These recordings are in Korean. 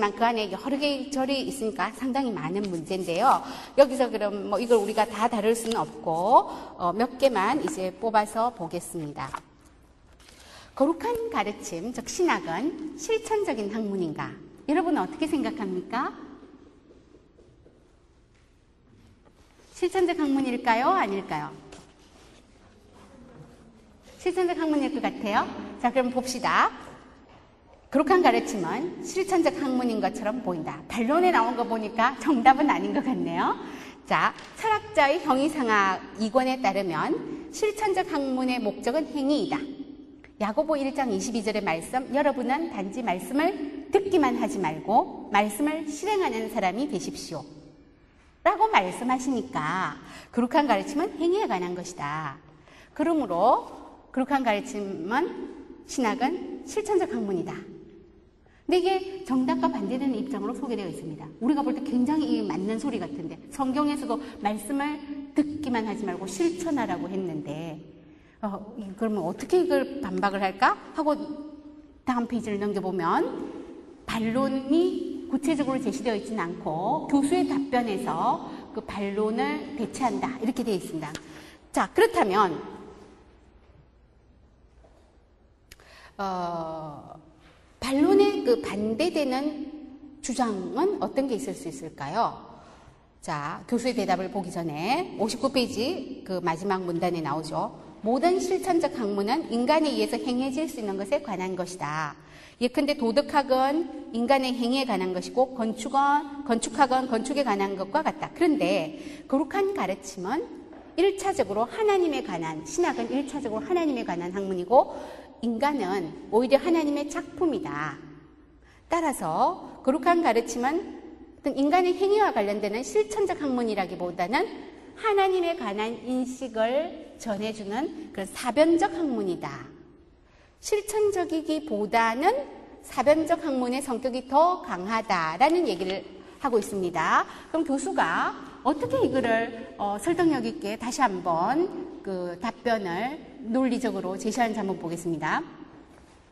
문제지만 그 안에 여러 개의 절이 있으니까 상당히 많은 문제인데요. 여기서 그럼 뭐 이걸 우리가 다 다룰 수는 없고 어, 몇 개만 이제 뽑아서 보겠습니다. 거룩한 가르침, 즉 신학은 실천적인 학문인가? 여러분은 어떻게 생각합니까? 실천적 학문일까요? 아닐까요? 실천적 학문일 것 같아요. 자, 그럼 봅시다. 거룩한 가르침은 실천적 학문인 것처럼 보인다. 반론에 나온 거 보니까 정답은 아닌 것 같네요. 자, 철학자의 형이상학 2권에 따르면 실천적 학문의 목적은 행위이다. 야고보 1장 22절의 말씀, 여러분은 단지 말씀을 듣기만 하지 말고 말씀을 실행하는 사람이 되십시오. 라고 말씀하시니까 거룩한 가르침은 행위에 관한 것이다. 그러므로 거룩한 가르침은 신학은 실천적 학문이다. 근데 이게 정답과 반대되는 입장으로 소개되어 있습니다. 우리가 볼 때 굉장히 맞는 소리 같은데 성경에서도 말씀을 듣기만 하지 말고 실천하라고 했는데 어, 그러면 어떻게 이걸 반박을 할까 하고 다음 페이지를 넘겨보면 반론이 구체적으로 제시되어 있지는 않고 교수의 답변에서 그 반론을 대체한다 이렇게 되어 있습니다. 자 그렇다면 어, 반론에 그 반대되는 주장은 어떤 게 있을 수 있을까요? 자, 교수의 대답을 보기 전에 59페이지 그 마지막 문단에 나오죠. 모든 실천적 학문은 인간에 의해서 행해질 수 있는 것에 관한 것이다. 예컨대 도덕학은 인간의 행위에 관한 것이고 건축은 건축학은 건축에 관한 것과 같다. 그런데 거룩한 가르침은 1차적으로 하나님에 관한 신학은 1차적으로 하나님에 관한 학문이고 인간은 오히려 하나님의 작품이다. 따라서 거룩한 가르침은 어떤 인간의 행위와 관련되는 실천적 학문이라기보다는 하나님에 관한 인식을 전해주는 그런 사변적 학문이다. 실천적이기보다는 사변적 학문의 성격이 더 강하다라는 얘기를 하고 있습니다. 그럼 교수가 어떻게 이거를 어, 설득력 있게 다시 한번 그 답변을 논리적으로 제시하는지 한번 보겠습니다.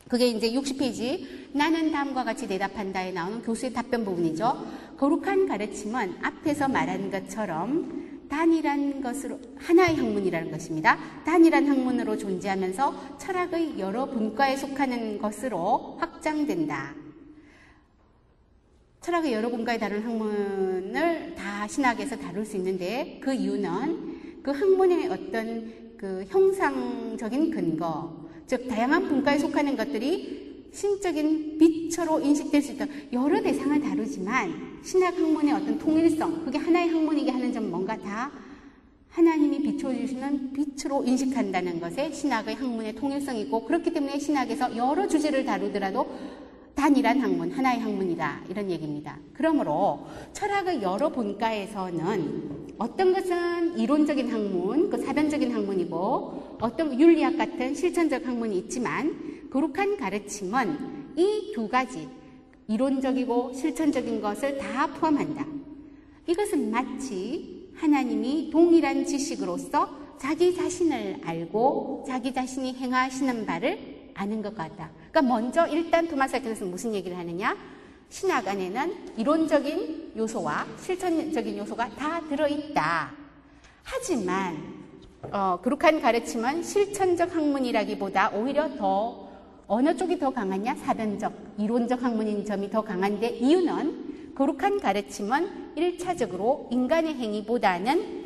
그게 이제 60페이지 나는 다음과 같이 대답한다에 나오는 교수의 답변 부분이죠. 거룩한 가르침은 앞에서 말한 것처럼 단일한 것으로 하나의 학문이라는 것입니다. 단일한 학문으로 존재하면서 철학의 여러 분과에 속하는 것으로 확장된다. 철학의 여러 분과에 다른 학문을 다 신학에서 다룰 수 있는데 그 이유는 그 학문의 어떤 그 형상적인 근거, 즉 다양한 분과에 속하는 것들이 신적인 빛으로 인식될 수 있다. 여러 대상을 다루지만 신학 학문의 어떤 통일성, 그게 하나의 학문이게 하는 점 뭔가 다 하나님이 비춰주시는 빛으로 인식한다는 것에 신학의 학문의 통일성이고 그렇기 때문에 신학에서 여러 주제를 다루더라도 단일한 학문, 하나의 학문이다. 이런 얘기입니다. 그러므로 철학의 여러 분과에서는 어떤 것은 이론적인 학문, 그 사변적인 학문이고 어떤 윤리학 같은 실천적 학문이 있지만 거룩한 가르침은 이 두 가지 이론적이고 실천적인 것을 다 포함한다. 이것은 마치 하나님이 동일한 지식으로서 자기 자신을 알고 자기 자신이 행하시는 바를 아는 것 같다. 그러니까 먼저 일단 토마스 아퀴나스는 무슨 얘기를 하느냐? 신학 안에는 이론적인 요소와 실천적인 요소가 다 들어있다. 하지만 어, 거룩한 가르침은 실천적 학문이라기보다 오히려 더 어느 쪽이 더 강하냐? 사변적, 이론적 학문인 점이 더 강한데 이유는 거룩한 가르침은 1차적으로 인간의 행위보다는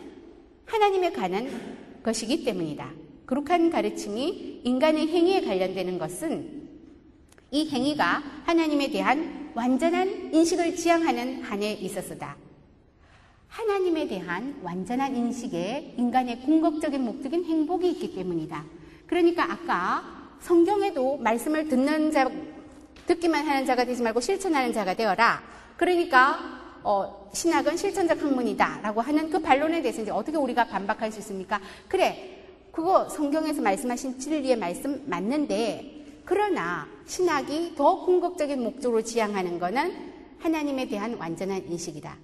하나님에 관한 것이기 때문이다. 거룩한 가르침이 인간의 행위에 관련되는 것은 이 행위가 하나님에 대한 완전한 인식을 지향하는 한에 있어서다. 하나님에 대한 완전한 인식에 인간의 궁극적인 목적인 행복이 있기 때문이다. 그러니까 아까 성경에도 말씀을 듣는 자, 듣기만 하는 자가 되지 말고 실천하는 자가 되어라. 그러니까 어, 신학은 실천적 학문이다라고 하는 그 반론에 대해서 이제 어떻게 우리가 반박할 수 있습니까? 그래, 그거 성경에서 말씀하신 진리의 말씀 맞는데 그러나 신학이 더 궁극적인 목적으로 지향하는 것은 하나님에 대한 완전한 인식이다.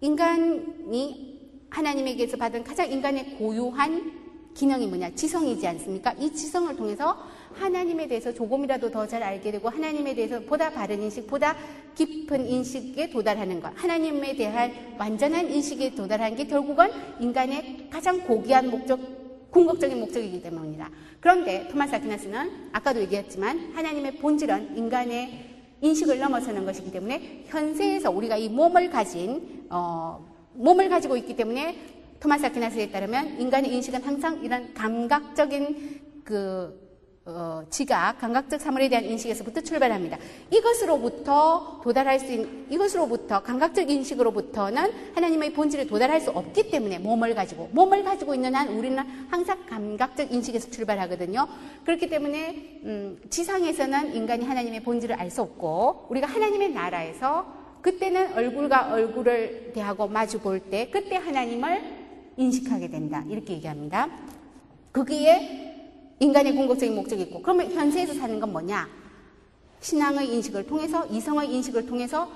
인간이 하나님에게서 받은 가장 인간의 고유한 기능이 뭐냐? 지성이지 않습니까? 이 지성을 통해서 하나님에 대해서 조금이라도 더 잘 알게 되고 하나님에 대해서 보다 바른 인식, 보다 깊은 인식에 도달하는 것. 하나님에 대한 완전한 인식에 도달하는 게 결국은 인간의 가장 고귀한 목적, 궁극적인 목적이기 때문입니다. 그런데 토마스 아퀴나스는 아까도 얘기했지만 하나님의 본질은 인간의 인식을 넘어서는 것이기 때문에 현세에서 우리가 이 몸을 가진 어, 몸을 가지고 있기 때문에 토마스 아퀴나스에 따르면 인간의 인식은 항상 이런 감각적인 그 어, 지각, 감각적 사물에 대한 인식에서부터 출발합니다. 이것으로부터 도달할 수 있는, 이것으로부터, 감각적 인식으로부터는 하나님의 본질에 도달할 수 없기 때문에 몸을 가지고, 몸을 가지고 있는 한 우리는 항상 감각적 인식에서 출발하거든요. 그렇기 때문에, 음, 지상에서는 인간이 하나님의 본질을 알 수 없고, 우리가 하나님의 나라에서 그때는 얼굴과 얼굴을 대하고 마주 볼 때, 그때 하나님을 인식하게 된다. 이렇게 얘기합니다. 거기에 인간의 궁극적인 목적이 있고 그러면 현세에서 사는 건 뭐냐? 신앙의 인식을 통해서 이성의 인식을 통해서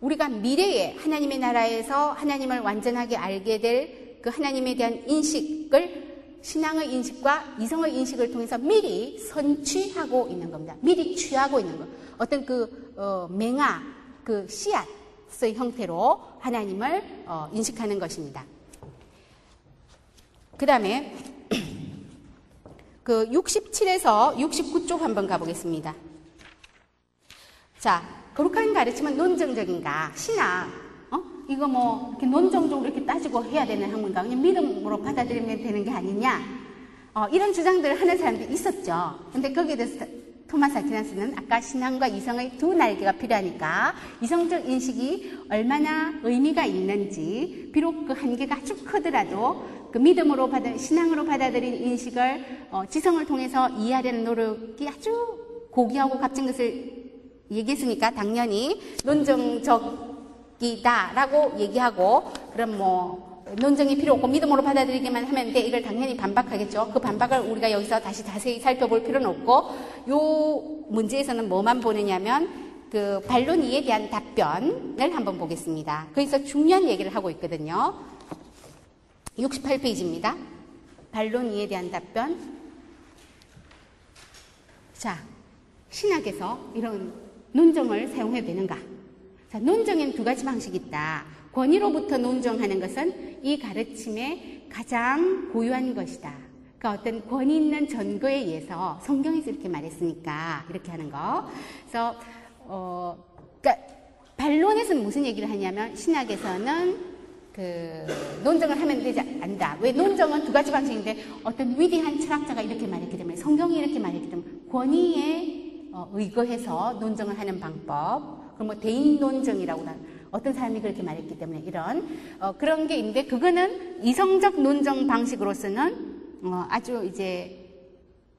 우리가 미래에 하나님의 나라에서 하나님을 완전하게 알게 될 그 하나님에 대한 인식을 신앙의 인식과 이성의 인식을 통해서 미리 선취하고 있는 겁니다. 미리 취하고 있는 것. 어떤 그 어, 맹아, 그 씨앗의 형태로 하나님을 어, 인식하는 것입니다. 그 다음에 그 67에서 69쪽 한번 가보겠습니다. 자, 거룩한 가르침은 논정적인가? 신앙, 어? 이거 뭐, 이렇게 논정적으로 이렇게 따지고 해야 되는 학문가? 그냥 믿음으로 받아들이면 되는 게 아니냐? 어, 이런 주장들을 하는 사람들이 있었죠. 근데 거기에 대해서 토마스 아퀴나스는 아까 신앙과 이성의 두 날개가 필요하니까 이성적 인식이 얼마나 의미가 있는지 비록 그 한계가 아주 크더라도 그 믿음으로 받아 신앙으로 받아들인 인식을 어, 지성을 통해서 이해하려는 노력이 아주 고귀하고 값진 것을 얘기했으니까 당연히 논정적이다라고 얘기하고 그럼 뭐 논쟁이 필요 없고 믿음으로 받아들이기만 하면 돼. 이걸 당연히 반박하겠죠. 그 반박을 우리가 여기서 다시 자세히 살펴볼 필요는 없고, 요 문제에서는 뭐만 보느냐면, 그 반론 이에 대한 답변을 한번 보겠습니다. 거기서 중요한 얘기를 하고 있거든요. 68페이지입니다. 반론 이에 대한 답변. 자, 신학에서 이런 논정을 사용해도 되는가? 자, 논정에는 두 가지 방식이 있다. 권위로부터 논정하는 것은 이 가르침의 가장 고유한 것이다. 그러니까 어떤 권위 있는 전거에 의해서 성경에서 이렇게 말했으니까 이렇게 하는 거. 그래서 어, 그러니까 반론에서는 무슨 얘기를 하냐면 신학에서는 그 논정을 하면 되지 않다. 왜 논정은 두 가지 방식인데 어떤 위대한 철학자가 이렇게 말했기 때문에 성경이 이렇게 말했기 때문에 권위에 어, 의거해서 논정을 하는 방법. 그럼 뭐 대인 논정이라고 하는 어떤 사람이 그렇게 말했기 때문에 이런 어, 그런 게 있는데 그거는 이성적 논정 방식으로서는 어, 아주 이제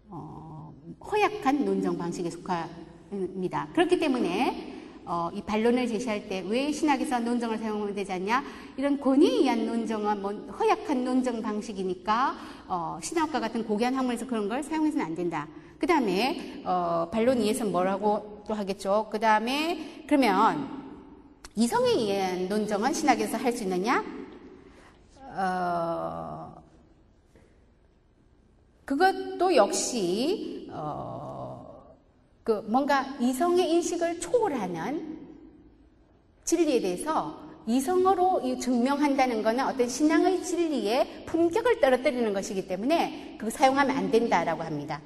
어, 허약한 논정 방식에 속합니다. 그렇기 때문에 어, 이 반론을 제시할 때 왜 신학에서 논정을 사용하면 되지 않냐? 이런 권위에 의한 논정은 뭐 허약한 논정 방식이니까 어, 신학과 같은 고귀한 학문에서 그런 걸 사용해서는 안 된다. 그 다음에 어, 반론 이에서 뭐라고 또 하겠죠. 그 다음에 그러면 이성에 의한 논정은 신학에서 할 수 있느냐? 어, 그것도 역시 어, 그 뭔가 이성의 인식을 초월하는 진리에 대해서 이성으로 증명한다는 것은 어떤 신앙의 진리의 품격을 떨어뜨리는 것이기 때문에 그거 사용하면 안 된다라고 합니다.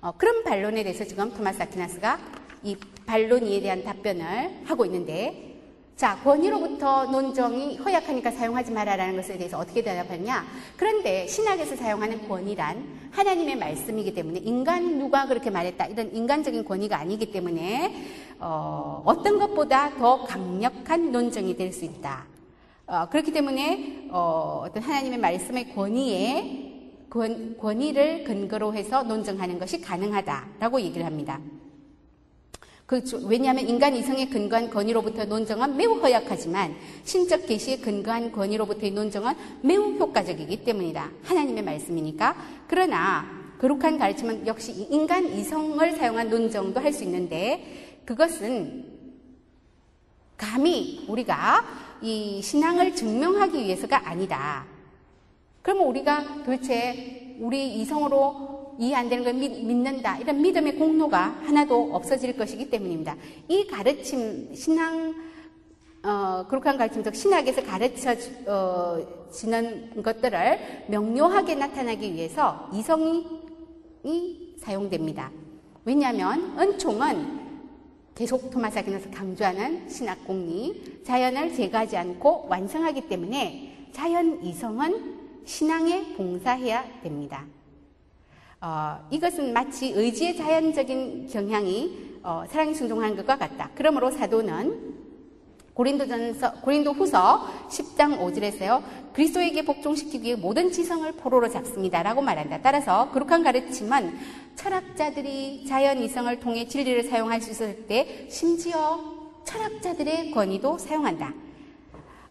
어, 그런 반론에 대해서 지금 토마스 아키나스가 이 반론에 대한 답변을 하고 있는데 자, 권위로부터 논정이 허약하니까 사용하지 마라라는 것에 대해서 어떻게 대답하냐? 그런데 신학에서 사용하는 권위란 하나님의 말씀이기 때문에 인간 누가 그렇게 말했다 이런 인간적인 권위가 아니기 때문에 어, 떤 것보다 더 강력한 논정이 될 수 있다. 어, 그렇기 때문에 어, 어떤 하나님의 말씀의 권위에 권, 권위를 근거로 해서 논정하는 것이 가능하다라고 얘기를 합니다. 그, 왜냐하면 인간 이성의 근거한 권위로부터 논정은 매우 허약하지만 신적 계시에 근거한 권위로부터의 논정은 매우 효과적이기 때문이다. 하나님의 말씀이니까. 그러나 거룩한 가르침은 역시 인간 이성을 사용한 논정도 할 수 있는데 그것은 감히 우리가 이 신앙을 증명하기 위해서가 아니다. 그러면 우리가 도대체 우리 이성으로 이해 안 되는 걸 믿, 믿는다. 이런 믿음의 공로가 하나도 없어질 것이기 때문입니다. 이 가르침, 신앙, 어, 그룩한 가르침, 즉, 신학에서 가르쳐지는 어, 것들을 명료하게 나타나기 위해서 이성이 사용됩니다. 왜냐하면 은총은 계속 토마스 아퀴나스 강조하는 신학 공리, 자연을 제거하지 않고 완성하기 때문에 자연 이성은 신앙에 봉사해야 됩니다. 어, 이것은 마치 의지의 자연적인 경향이 어, 사랑에 순종하는 것과 같다. 그러므로 사도는 고린도전서 고린도 후서 10장 5절에서요. 그리스도에게 복종시키기 위해 모든 지성을 포로로 잡습니다라고 말한다. 따라서 그룩한 가르침은 철학자들이 자연 이성을 통해 진리를 사용할 수 있을 때 심지어 철학자들의 권위도 사용한다.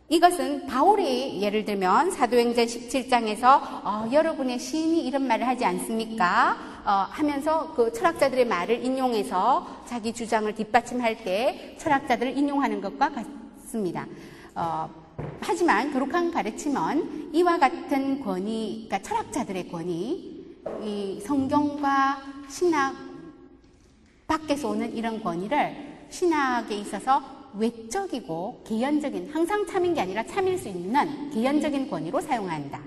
이것은 바울이 예를 들면 사도행전 17장에서 어, 여러분의 시인이 이런 말을 하지 않습니까? 어, 하면서 그 철학자들의 말을 인용해서 자기 주장을 뒷받침할 때 철학자들을 인용하는 것과 같습니다. 어, 하지만 그룩한 가르침은 이와 같은 권위, 그러니까 철학자들의 권위, 이 성경과 신학 밖에서 오는 이런 권위를 신학에 있어서 외적이고 개연적인 항상 참인 게 아니라 참일 수 있는 개연적인 권위로 사용한다.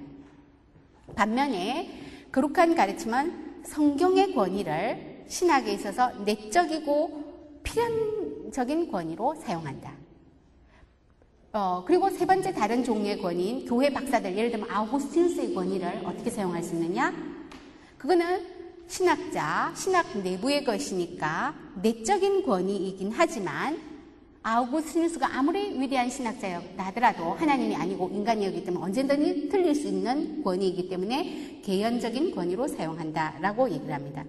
반면에 거룩한 가르침은 성경의 권위를 신학에 있어서 내적이고 필연적인 권위로 사용한다. 어, 그리고 세 번째 다른 종류의 권위인 교회 박사들, 예를 들면 아우구스틴스의 권위를 어떻게 사용할 수 있느냐? 그거는 신학자, 신학 내부의 것이니까 내적인 권위이긴 하지만 아우구스티누스가 아무리 위대한 신학자였다 하더라도 하나님이 아니고 인간이었기 때문에 언제든지 틀릴 수 있는 권위이기 때문에 개연적인 권위로 사용한다라고 얘기를 합니다.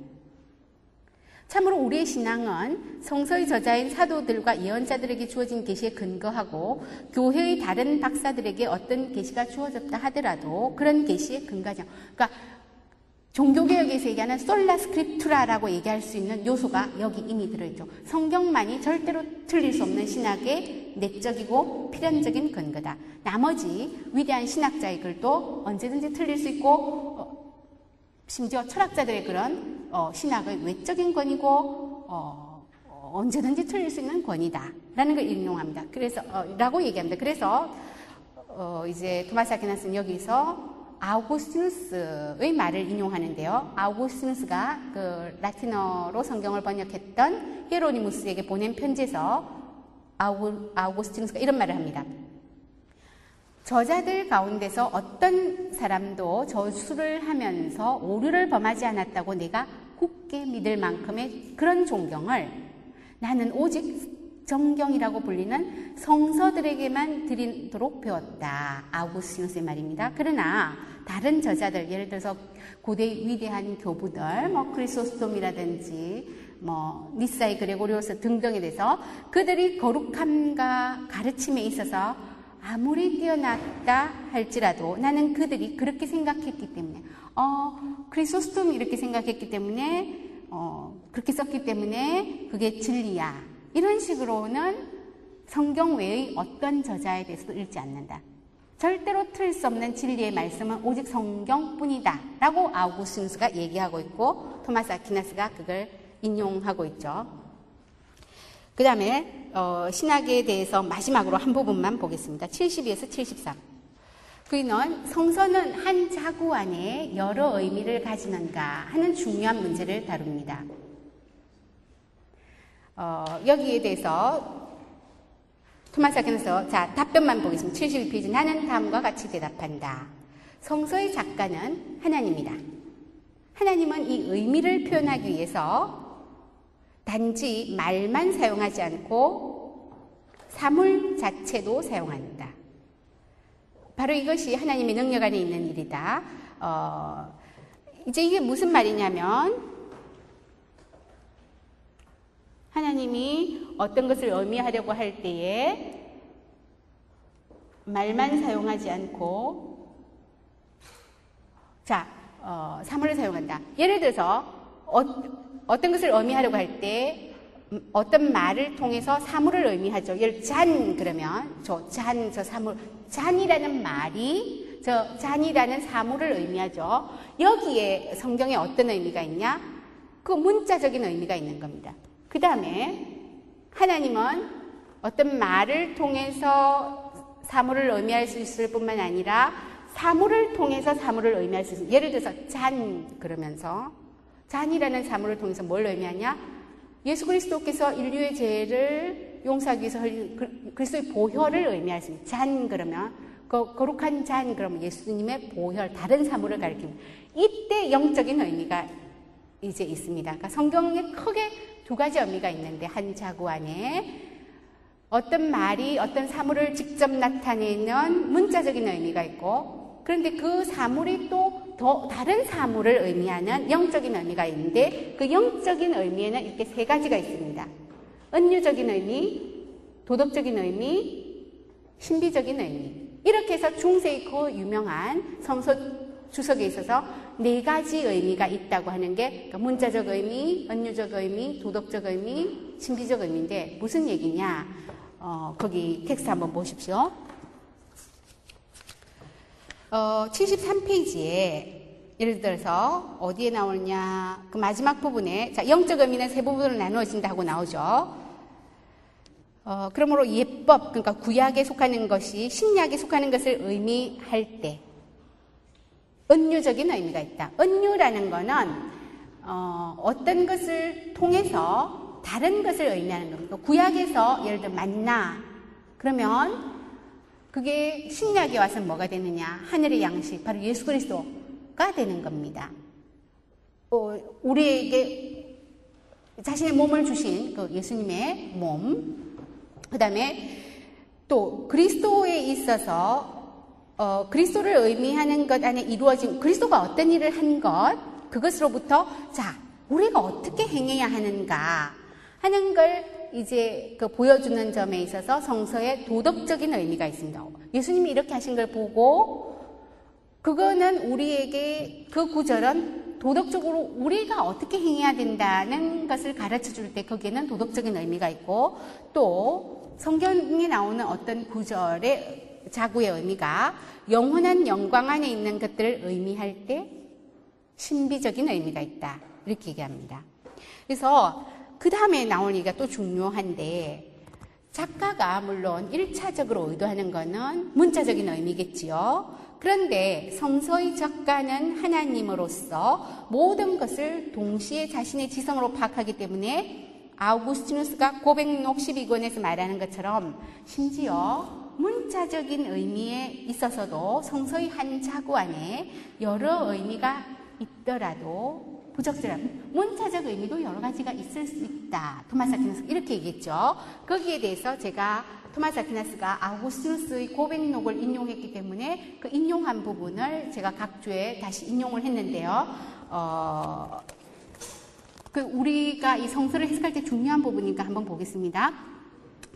참으로 우리의 신앙은 성서의 저자인 사도들과 예언자들에게 주어진 계시에 근거하고 교회의 다른 박사들에게 어떤 계시가 주어졌다 하더라도 그런 계시에 근거하죠. 그러니까 종교개혁에서 얘기하는 솔라 스크립투라라고 얘기할 수 있는 요소가 여기 이미 들어있죠. 성경만이 절대로 틀릴 수 없는 신학의 내적이고 필연적인 근거다. 나머지 위대한 신학자의 글도 언제든지 틀릴 수 있고 어, 심지어 철학자들의 그런 어, 신학의 외적인 권이고 어, 언제든지 틀릴 수 있는 권이다라는 걸 인용합니다. 그래서 어, 라고 얘기합니다. 그래서 어, 이제 토마스 아퀴나스는 여기서 아우구스티누스의 말을 인용하는데요. 아우구스티누스가 그 라틴어로 성경을 번역했던 헤로니무스에게 보낸 편지에서 아우, 아우구스티누스가 이런 말을 합니다. 저자들 가운데서 어떤 사람도 저수를 하면서 오류를 범하지 않았다고 내가 굳게 믿을 만큼의 그런 존경을 나는 오직 정경이라고 불리는 성서들에게만 드리도록 배웠다. 아우구스티누스의 말입니다. 그러나 다른 저자들, 예를 들어서 고대 위대한 교부들, 뭐 크리소스톰이라든지 뭐 니사이 그레고리오스 등등에 대해서 그들이 거룩함과 가르침에 있어서 아무리 뛰어났다 할지라도 나는 그들이 그렇게 생각했기 때문에 어 크리소스톰이 이렇게 생각했기 때문에 어 그렇게 썼기 때문에 그게 진리야 이런 식으로는 성경 외의 어떤 저자에 대해서도 읽지 않는다. 절대로 틀수 없는 진리의 말씀은 오직 성경뿐이다. 라고 아우구스누스가 얘기하고 있고 토마스 아퀴나스가 그걸 인용하고 있죠. 그 다음에 어, 신학에 대해서 마지막으로 한 부분만 보겠습니다. 72에서 73. 그는 성서는 한 자구 안에 여러 의미를 가지는가 하는 중요한 문제를 다룹니다. 어, 여기에 대해서 토마스 아퀴나서 자 답변만 보겠습니다. 71페이지 나는 다음과 같이 대답한다. 성서의 작가는 하나님이다. 하나님은 이 의미를 표현하기 위해서 단지 말만 사용하지 않고 사물 자체도 사용한다. 바로 이것이 하나님의 능력 안에 있는 일이다. 어, 이제 이게 무슨 말이냐면 하나님이 어떤 것을 의미하려고 할 때에 말만 사용하지 않고 자 어, 사물을 사용한다. 예를 들어서 어, 떤 것을 의미하려고 할 때 어떤 말을 통해서 사물을 의미하죠. 예를 잔 그러면 저 잔 저 사물 잔이라는 말이 저 잔이라는 사물을 의미하죠. 여기에 성경에 어떤 의미가 있냐? 그 문자적인 의미가 있는 겁니다. 그 다음에 하나님은 어떤 말을 통해서 사물을 의미할 수 있을 뿐만 아니라 사물을 통해서 사물을 의미할 수 있어요. 예를 들어서 잔 그러면서 잔이라는 사물을 통해서 뭘 의미하냐? 예수 그리스도께서 인류의 죄를 용서하기 위해서 그리스도의 보혈을 의미할 수 있는 잔 그러면 그 거룩한 잔 그러면 예수님의 보혈 다른 사물을 가리킵니다. 이때 영적인 의미가 이제 있습니다. 그러니까 성경에 크게 두 가지 의미가 있는데 한 자구 안에 어떤 말이 어떤 사물을 직접 나타내는 문자적인 의미가 있고 그런데 그 사물이 또 더 다른 사물을 의미하는 영적인 의미가 있는데 그 영적인 의미에는 이렇게 세 가지가 있습니다. 은유적인 의미, 도덕적인 의미, 신비적인 의미. 이렇게 해서 중세의 그 유명한 성서 주석에 있어서 네 가지 의미가 있다고 하는 게 그러니까 문자적 의미, 은유적 의미, 도덕적 의미, 신비적 의미인데 무슨 얘기냐? 어, 거기 텍스트 한번 보십시오. 어, 73페이지에 예를 들어서 어디에 나오느냐 그 마지막 부분에 자 영적 의미는 세 부분으로 나누어진다 하고 나오죠. 어, 그러므로 예법 그러니까 구약에 속하는 것이 신약에 속하는 것을 의미할 때 은유적인 의미가 있다. 은유라는 거는 어, 어떤 것을 통해서 다른 것을 의미하는 겁니다. 구약에서 예를 들어 만나 그러면 그게 신약에 와서 뭐가 되느냐? 하늘의 양식 바로 예수 그리스도가 되는 겁니다. 어, 우리에게 자신의 몸을 주신 그 예수님의 몸, 그 다음에 또 그리스도에 있어서 어, 그리스도를 의미하는 것 안에 이루어진 그리스도가 어떤 일을 한 것, 그것으로부터 자, 우리가 어떻게 행해야 하는가 하는 걸 이제 그 보여주는 점에 있어서 성서에 도덕적인 의미가 있습니다. 예수님이 이렇게 하신 걸 보고 그거는 우리에게 그 구절은 도덕적으로 우리가 어떻게 행해야 된다는 것을 가르쳐 줄 때 거기에는 도덕적인 의미가 있고 또 성경에 나오는 어떤 구절의 자구의 의미가 영원한 영광 안에 있는 것들을 의미할 때 신비적인 의미가 있다. 이렇게 얘기합니다. 그래서 그 다음에 얘기가 또 중요한데 작가가 물론 1차적으로 의도하는 것은 문자적인 의미겠지요. 그런데 성서의 작가는 하나님으로서 모든 것을 동시에 자신의 지성으로 파악하기 때문에 아우구스티누스가 고백록 12권에서 말하는 것처럼 심지어 문자적인 의미에 있어서도 성서의 한 자구 안에 여러 의미가 있더라도 부적절한 문자적 의미도 여러 가지가 있을 수 있다. 토마스 아퀴나스 이렇게 얘기했죠. 거기에 대해서 제가 토마스 아퀴나스가 아우구스누스의 고백록을 인용했기 때문에 그 인용한 부분을 제가 각 주에 다시 인용을 했는데요. 어, 그 우리가 이 성서를 해석할 때 중요한 부분이니까 한번 보겠습니다.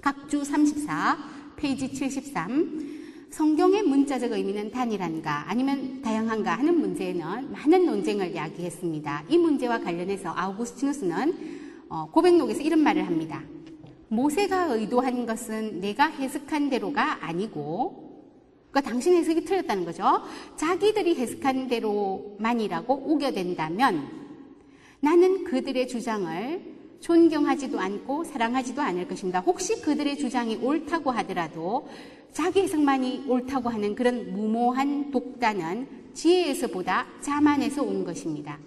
각주 34 페이지 73. 성경의 문자적 의미는 단일한가 아니면 다양한가 하는 문제에는 많은 논쟁을 야기했습니다. 이 문제와 관련해서 아우구스티누스는 어, 고백록에서 이런 말을 합니다. 모세가 의도한 것은 내가 해석한 대로가 아니고 그러니까 당신 해석이 틀렸다는 거죠. 자기들이 해석한 대로만이라고 우겨댄다면 나는 그들의 주장을 존경하지도 않고 사랑하지도 않을 것입니다. 혹시 그들의 주장이 옳다고 하더라도 자기 해석만이 옳다고 하는 그런 무모한 독단은 지혜에서보다 자만에서 온 것입니다.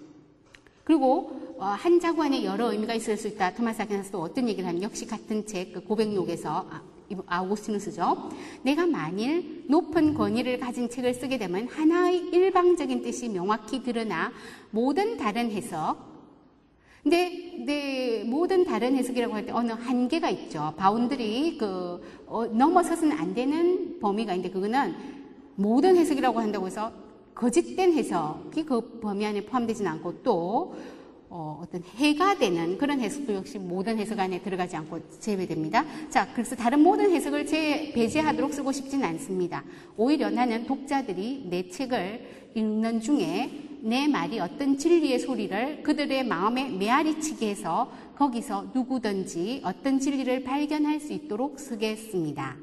그리고 어, 한 자구 안에 여러 의미가 있을 수 있다. 토마스 아퀴나스도 어떤 얘기를 하면 역시 같은 책그 고백록에서 아, 아우구스티누스죠. 내가 만일 높은 권위를 가진 책을 쓰게 되면 하나의 일방적인 뜻이 명확히 드러나 모든 다른 해석 근데, 근데 모든 다른 해석이라고 할 때 어느 한계가 있죠. boundary 그 어, 넘어서서는 안 되는 범위가 있는데 그거는 모든 해석이라고 한다고 해서 거짓된 해석이 그 범위 안에 포함되지는 않고 또 어, 떤 해가 되는 그런 해석도 역시 모든 해석 안에 들어가지 않고 제외됩니다. 자, 그래서 다른 모든 해석을 제, 배제하도록 쓰고 싶지는 않습니다. 오히려 나는 독자들이 내 책을 읽는 중에 내 말이 어떤 진리의 소리를 그들의 마음에 메아리치게 해서 거기서 누구든지 어떤 진리를 발견할 수 있도록 쓰겠습니다.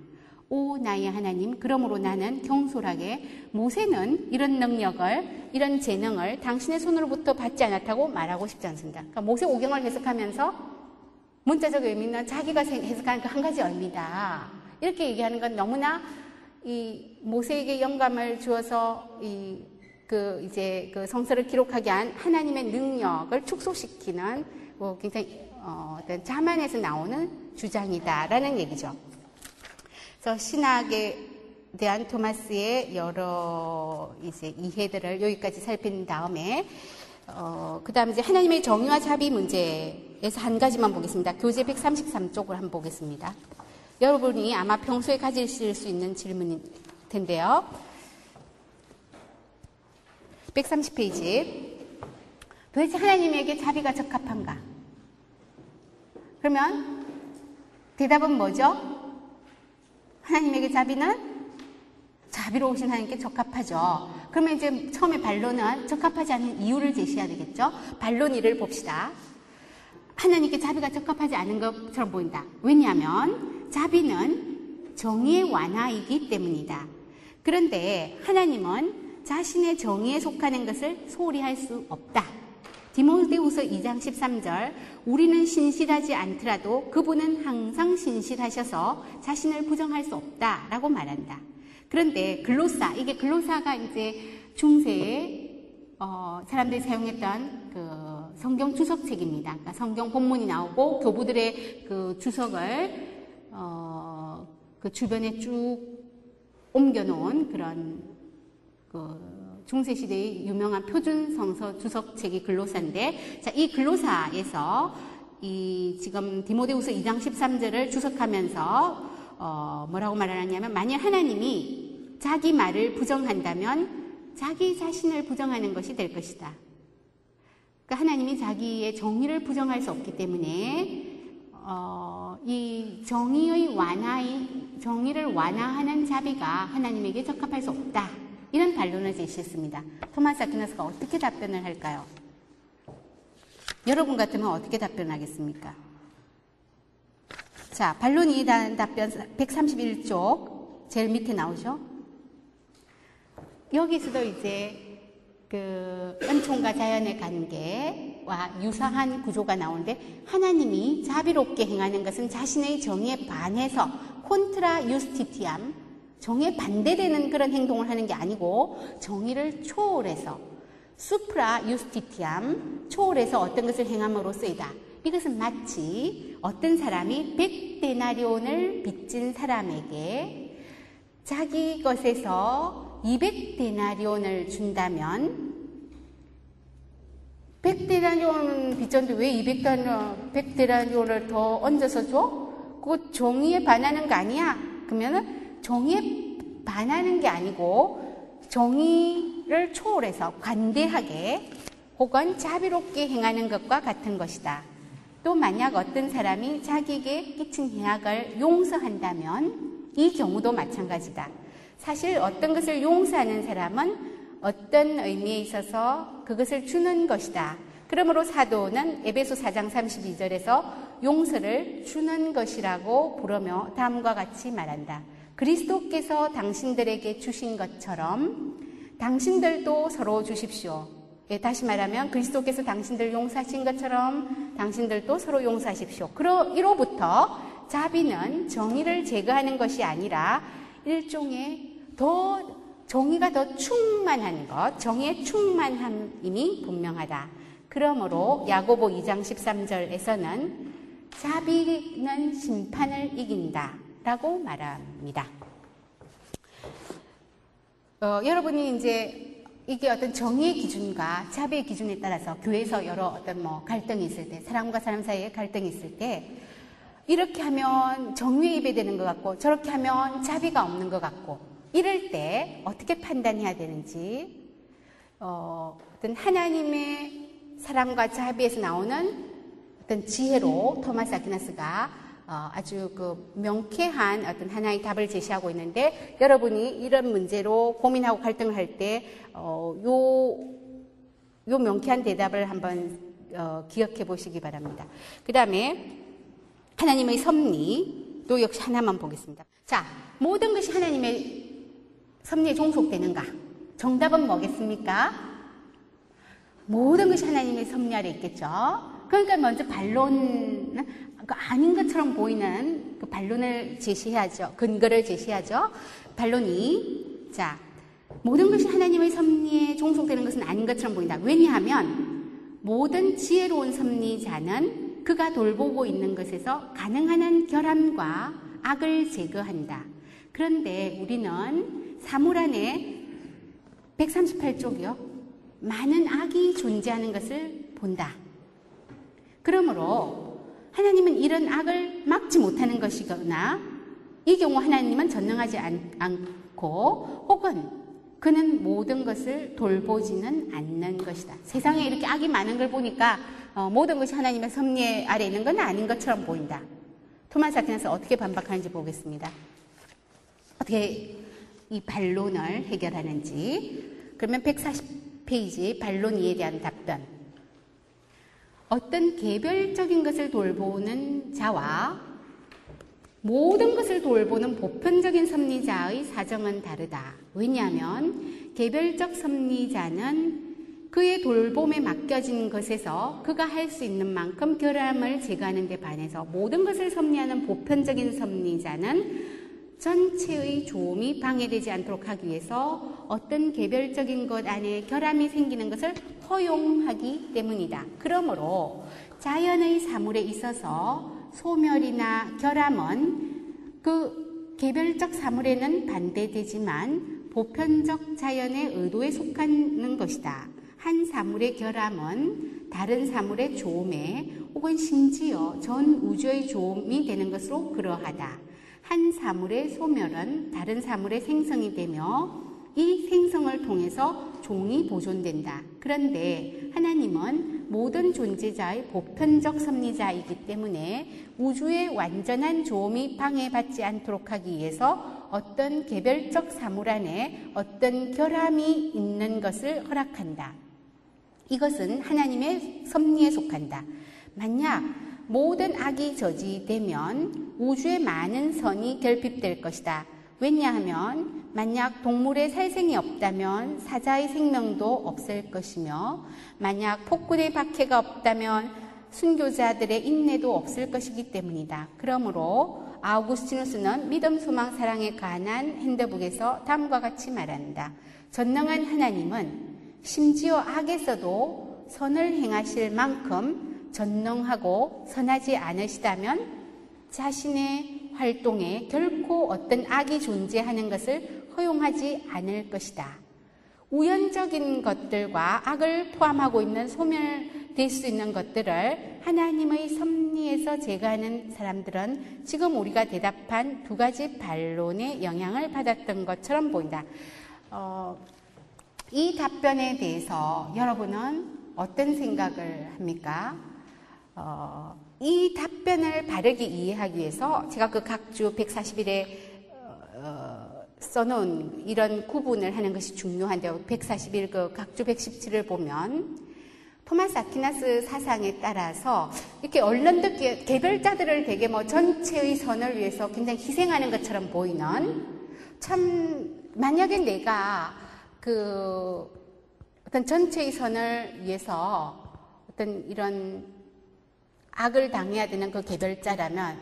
오 나의 하나님 그러므로 나는 경솔하게 모세는 이런 능력을 이런 재능을 당신의 손으로부터 받지 않았다고 말하고 싶지 않습니다. 그러니까 모세 오경을 해석하면서 문자적 의미는 자기가 해석한 그 한 가지 의미다. 이렇게 얘기하는 건 너무나 이 모세에게 영감을 주어서 이 그 이제 그 성서를 기록하게 한 하나님의 능력을 축소시키는 뭐 굉장히 어, 자만에서 나오는 주장이다라는 얘기죠. 그래서 신학에 대한 토마스의 여러 이제 이해들을 여기까지 살핀 다음에 어, 그 다음 이제 하나님의 정의와 자비 문제에서 한 가지만 보겠습니다. 교재 133쪽을 한번 보겠습니다. 여러분이 아마 평소에 가지실 수 있는 질문일 텐데요. 130페이지. 도대체 하나님에게 자비가 적합한가? 그러면 대답은 뭐죠? 하나님에게 자비는 자비로우신 하나님께 적합하죠. 그러면 이제 처음에 반론은 적합하지 않은 이유를 제시해야 되겠죠. 반론 일을 봅시다. 하나님께 자비가 적합하지 않은 것처럼 보인다. 왜냐하면 자비는 정의의 완화이기 때문이다. 그런데 하나님은 자신의 정의에 속하는 것을 소홀히 할 수 없다. 디모데후서 2장 13절 우리는 신실하지 않더라도 그분은 항상 신실하셔서 자신을 부정할 수 없다라고 말한다. 그런데 글로사 이게 글로사가 이제 중세에 어, 사람들이 사용했던 그 성경 주석책입니다. 그러니까 성경 본문이 나오고 교부들의 그 주석을 어, 그 주변에 쭉 옮겨놓은 그런 그 중세 시대의 유명한 표준 성서 주석책이 글로사인데, 자, 이 글로사에서 이 지금 디모데후서 2장 13절을 주석하면서 어, 뭐라고 말하냐면 만약 하나님이 자기 말을 부정한다면 자기 자신을 부정하는 것이 될 것이다. 그러니까 하나님이 자기의 정의를 부정할 수 없기 때문에 어, 이 정의의 완화의 정의를 완화하는 자비가 하나님에게 적합할 수 없다. 이런 반론을 제시했습니다. 토마스 아퀴나스가 어떻게 답변을 할까요? 여러분 같으면 어떻게 답변하겠습니까? 자, 반론 2단 답변 131쪽 제일 밑에 나오죠? 여기서도 이제 그 은총과 자연의 관계와 유사한 구조가 나오는데 하나님이 자비롭게 행하는 것은 자신의 정의에 반해서 콘트라 유스티티암 정의에 반대되는 그런 행동을 하는 게 아니고 정의를 초월해서 수프라 유스티티암 초월해서 어떤 것을 행함으로써이다. 이것은 마치 어떤 사람이 백데나리온을 빚진 사람에게 자기 것에서 200데나리온을 준다면 100데나리온 빚졌는데 왜 200데나리온, 100데나리온을 더 얹어서 줘? 그거 정의에 반하는 거 아니야? 그러면은 정의에 반하는 게 아니고 정의를 초월해서 관대하게 혹은 자비롭게 행하는 것과 같은 것이다. 또 만약 어떤 사람이 자기에게 끼친 해악을 용서한다면 이 경우도 마찬가지다. 사실 어떤 것을 용서하는 사람은 어떤 의미에 있어서 그것을 주는 것이다. 그러므로 사도는 에베소 4장 32절에서 용서를 주는 것이라고 부르며 다음과 같이 말한다. 그리스도께서 당신들에게 주신 것처럼 당신들도 서로 주십시오. 예, 다시 말하면 그리스도께서 당신들 용서하신 것처럼 당신들도 서로 용서하십시오. 그러 이로부터 자비는 정의를 제거하는 것이 아니라 일종의 더 정의가 더 충만한 것, 정의의 충만함임이 분명하다. 그러므로 야고보 2장 13절에서는 자비는 심판을 이긴다. 라고 말합니다. 어, 여러분이 이제 이게 어떤 정의의 기준과 자비의 기준에 따라서 교회에서 여러 어떤 뭐 갈등이 있을 때, 사람과 사람 사이에 갈등이 있을 때, 이렇게 하면 정의에 입에되는 것 같고, 저렇게 하면 자비가 없는 것 같고, 이럴 때 어떻게 판단해야 되는지, 어, 어떤 하나님의 사랑과 자비에서 나오는 어떤 지혜로 토마스 아퀴나스가 어, 아주 그 명쾌한 어떤 하나의 답을 제시하고 있는데 여러분이 이런 문제로 고민하고 갈등을 할때 어, 요, 요 명쾌한 대답을 한번 어, 기억해 보시기 바랍니다. 그 다음에 하나님의 섭리 또 역시 하나만 보겠습니다. 자, 모든 것이 하나님의 섭리에 종속되는가? 정답은 뭐겠습니까? 모든 것이 하나님의 섭리 아래 있겠죠. 그러니까 먼저 반론, 그 아닌 것처럼 보이는 그 반론을 제시해야죠. 근거를 제시하죠. 반론이, 자, 모든 것이 하나님의 섭리에 종속되는 것은 아닌 것처럼 보인다. 왜냐하면 모든 지혜로운 섭리자는 그가 돌보고 있는 것에서 가능한 한 결함과 악을 제거한다. 그런데 우리는 사물 안에 138쪽이요. 많은 악이 존재하는 것을 본다. 그러므로 하나님은 이런 악을 막지 못하는 것이거나 이 경우 하나님은 전능하지 않, 않고 혹은 그는 모든 것을 돌보지는 않는 것이다. 세상에 이렇게 악이 많은 걸 보니까 어, 모든 것이 하나님의 섭리 아래 있는 건 아닌 것처럼 보인다. 토마스 아퀴나스 어떻게 반박하는지 보겠습니다. 어떻게 이 반론을 해결하는지. 그러면 140페이지 반론 이에 대한 답변. 어떤 개별적인 것을 돌보는 자와 모든 것을 돌보는 보편적인 섭리자의 사정은 다르다. 왜냐하면 개별적 섭리자는 그의 돌봄에 맡겨진 것에서 그가 할 수 있는 만큼 결함을 제거하는 데 반해서 모든 것을 섭리하는 보편적인 섭리자는 전체의 조음이 방해되지 않도록 하기 위해서 어떤 개별적인 것 안에 결함이 생기는 것을 허용하기 때문이다. 그러므로 자연의 사물에 있어서 소멸이나 결함은 그 개별적 사물에는 반대되지만 보편적 자연의 의도에 속하는 것이다. 한 사물의 결함은 다른 사물의 조음에 혹은 심지어 전 우주의 조음이 되는 것으로 그러하다. 한 사물의 소멸은 다른 사물의 생성이 되며 이 생성을 통해서 종이 보존된다. 그런데 하나님은 모든 존재자의 보편적 섭리자이기 때문에 우주의 완전한 조음이 방해받지 않도록 하기 위해서 어떤 개별적 사물 안에 어떤 결함이 있는 것을 허락한다. 이것은 하나님의 섭리에 속한다. 만약 모든 악이 저지되면 우주에 많은 선이 결핍될 것이다. 왜냐하면 만약 동물의 살생이 없다면 사자의 생명도 없을 것이며 만약 폭군의 박해가 없다면 순교자들의 인내도 없을 것이기 때문이다. 그러므로 아우구스티누스는 믿음, 소망, 사랑에 관한 핸드북에서 다음과 같이 말한다. 전능한 하나님은 심지어 악에서도 선을 행하실 만큼 전능하고 선하지 않으시다면 자신의 활동에 결코 어떤 악이 존재하는 것을 허용하지 않을 것이다. 우연적인 것들과 악을 포함하고 있는 소멸될 수 있는 것들을 하나님의 섭리에서 제거하는 사람들은 지금 우리가 대답한 두 가지 반론의 영향을 받았던 것처럼 보인다. 어, 이 답변에 대해서 여러분은 어떤 생각을 합니까? 어, 이 답변을 바르게 이해하기 위해서 제가 그 각주 141에 어, 써놓은 이런 구분을 하는 것이 중요한데요. 141, 그 각주 117을 보면 토마스 아퀴나스 사상에 따라서 이렇게 언론들 개별자들을 되게 뭐 전체의 선을 위해서 굉장히 희생하는 것처럼 보이는 참 만약에 내가 그 어떤 전체의 선을 위해서 어떤 이런 악을 당해야 되는 그 개별자라면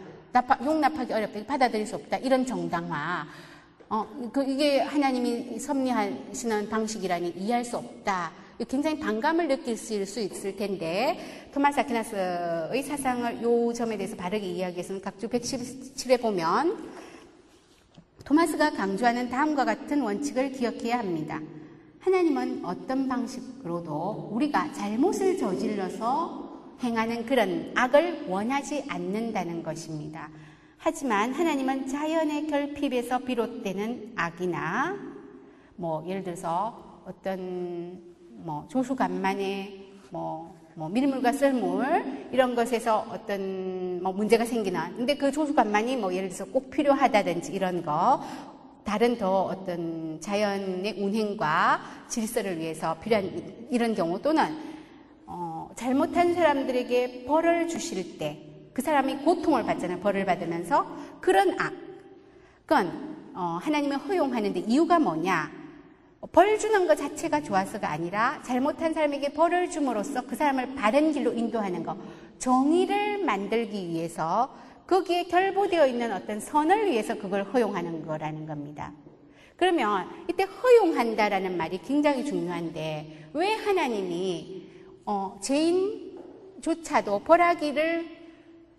용납하기 어렵다, 받아들일 수 없다. 이런 정당화. 어, 그, 이게 하나님이 섭리하시는 방식이라니 이해할 수 없다. 굉장히 반감을 느낄 수 있을 텐데, 토마스 아퀴나스의 사상을 요 점에 대해서 바르게 이야기해서는 각주 117에 보면, 토마스가 강조하는 다음과 같은 원칙을 기억해야 합니다. 하나님은 어떤 방식으로도 우리가 잘못을 저질러서 행하는 그런 악을 원하지 않는다는 것입니다. 하지만 하나님은 자연의 결핍에서 비롯되는 악이나 뭐 예를 들어서 어떤 뭐 조수간만에 뭐, 뭐 밀물과 썰물 이런 것에서 어떤 뭐 문제가 생기나. 근데 그 조수간만이 뭐 예를 들어서 꼭 필요하다든지 이런 거 다른 더 어떤 자연의 운행과 질서를 위해서 필요한 이런 경우 또는 어, 잘못한 사람들에게 벌을 주실 때 그 사람이 고통을 받잖아요. 벌을 받으면서 그런 악. 그건 어, 하나님이 허용하는데 이유가 뭐냐? 벌 주는 것 자체가 좋아서가 아니라 잘못한 사람에게 벌을 줌으로써 그 사람을 바른 길로 인도하는 것, 정의를 만들기 위해서 거기에 결부되어 있는 어떤 선을 위해서 그걸 허용하는 거라는 겁니다. 그러면 이때 허용한다라는 말이 굉장히 중요한데 왜 하나님이 어, 죄인조차도 벌하기를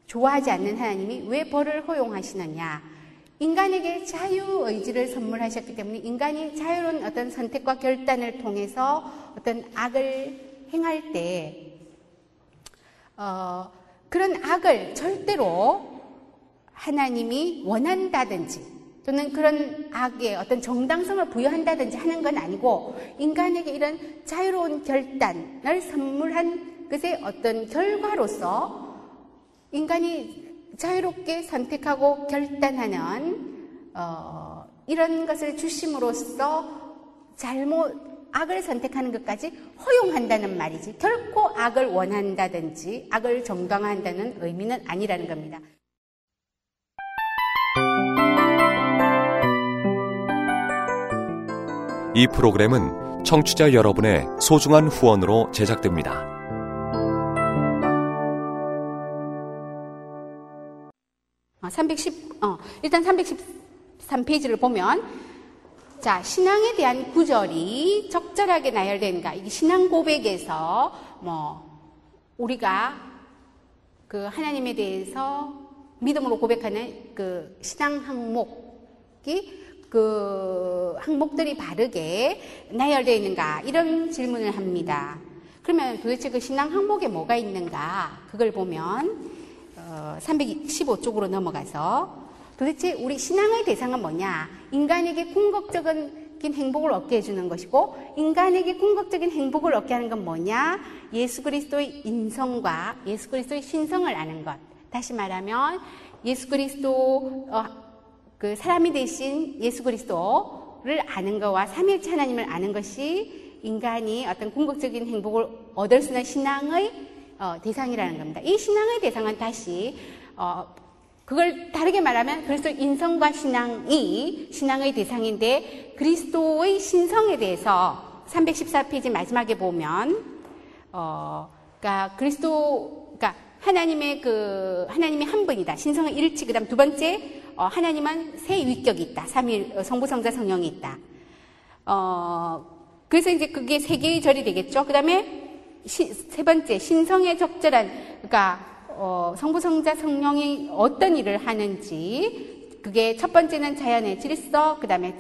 좋아하지 않는 하나님이 왜 벌을 허용하시느냐? 인간에게 자유 의지를 선물하셨기 때문에 인간이 자유로운 어떤 선택과 결단을 통해서 어떤 악을 행할 때, 어, 그런 악을 절대로 하나님이 원한다든지 또는 그런 악에 어떤 정당성을 부여한다든지 하는 건 아니고 인간에게 이런 자유로운 결단을 선물한 것의 어떤 결과로서 인간이 자유롭게 선택하고 결단하는 어, 이런 것을 주심으로써 잘못 악을 선택하는 것까지 허용한다는 말이지 결코 악을 원한다든지 악을 정당화한다는 의미는 아니라는 겁니다. 이 프로그램은 청취자 여러분의 소중한 후원으로 제작됩니다. 어, 310, 어, 일단 313페이지를 보면, 자, 신앙에 대한 구절이 적절하게 나열되는가. 이게 신앙 고백에서, 뭐, 우리가 그 하나님에 대해서 믿음으로 고백하는 그 신앙 항목이 그 항목들이 바르게 나열되어 있는가 이런 질문을 합니다. 그러면 도대체 그 신앙 항목에 뭐가 있는가 그걸 보면 어, 315쪽으로 넘어가서 도대체 우리 신앙의 대상은 뭐냐? 인간에게 궁극적인 행복을 얻게 해주는 것이고 인간에게 궁극적인 행복을 얻게 하는 건 뭐냐? 예수 그리스도의 인성과 예수 그리스도의 신성을 아는 것. 다시 말하면 예수 그리스도 어, 그 사람이 되신 예수 그리스도를 아는 것과 삼일체 하나님을 아는 것이 인간이 어떤 궁극적인 행복을 얻을 수 있는 신앙의 어, 대상이라는 겁니다. 이 신앙의 대상은 다시 어, 그걸 다르게 말하면 그리스도 인성과 신앙이 신앙의 대상인데 그리스도의 신성에 대해서 314페이지 마지막에 보면 어, 그러니까 그리스도 그러니까 하나님의 그 하나님이 한 분이다. 신성의 일치 그다음 두 번째 어, 하나님은 세 위격이 있다. 삼일 어, 성부, 성자, 성령이 있다. 어, 그래서 이제 그게 세 개의 절이 되겠죠. 그 다음에 세 번째 신성의 적절한 그러니까 어, 성부, 성자, 성령이 어떤 일을 하는지 그게 첫 번째는 자연의 질서, 그 다음에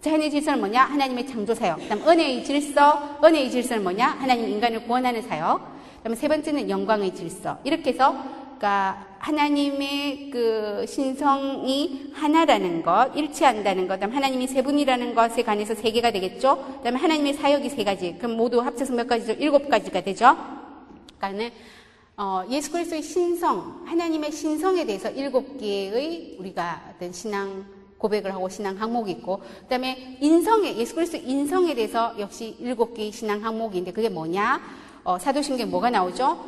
자연의 질서는 뭐냐? 하나님의 창조 사역. 그 다음 은혜의 질서, 은혜의 질서는 뭐냐? 하나님 인간을 구원하는 사역. 그 다음에 세 번째는 영광의 질서. 이렇게 해서 그러니까 하나님의 그 신성이 하나라는 것, 일치한다는 것, 그다음 하나님이 세 분이라는 것에 관해서 세 개가 되겠죠. 그다음에 하나님의 사역이 세 가지. 그럼 모두 합쳐서 몇 가지죠? 일곱 가지가 되죠. 그러니까 어, 예수 그리스도의 신성, 하나님의 신성에 대해서 일곱 개의 우리가 어떤 신앙 고백을 하고 신앙 항목이 있고, 그 다음에 인성에, 예수 그리스도 인성에 대해서 역시 일곱 개의 신앙 항목인데, 그게 뭐냐? 어, 사도신경 뭐가 나오죠?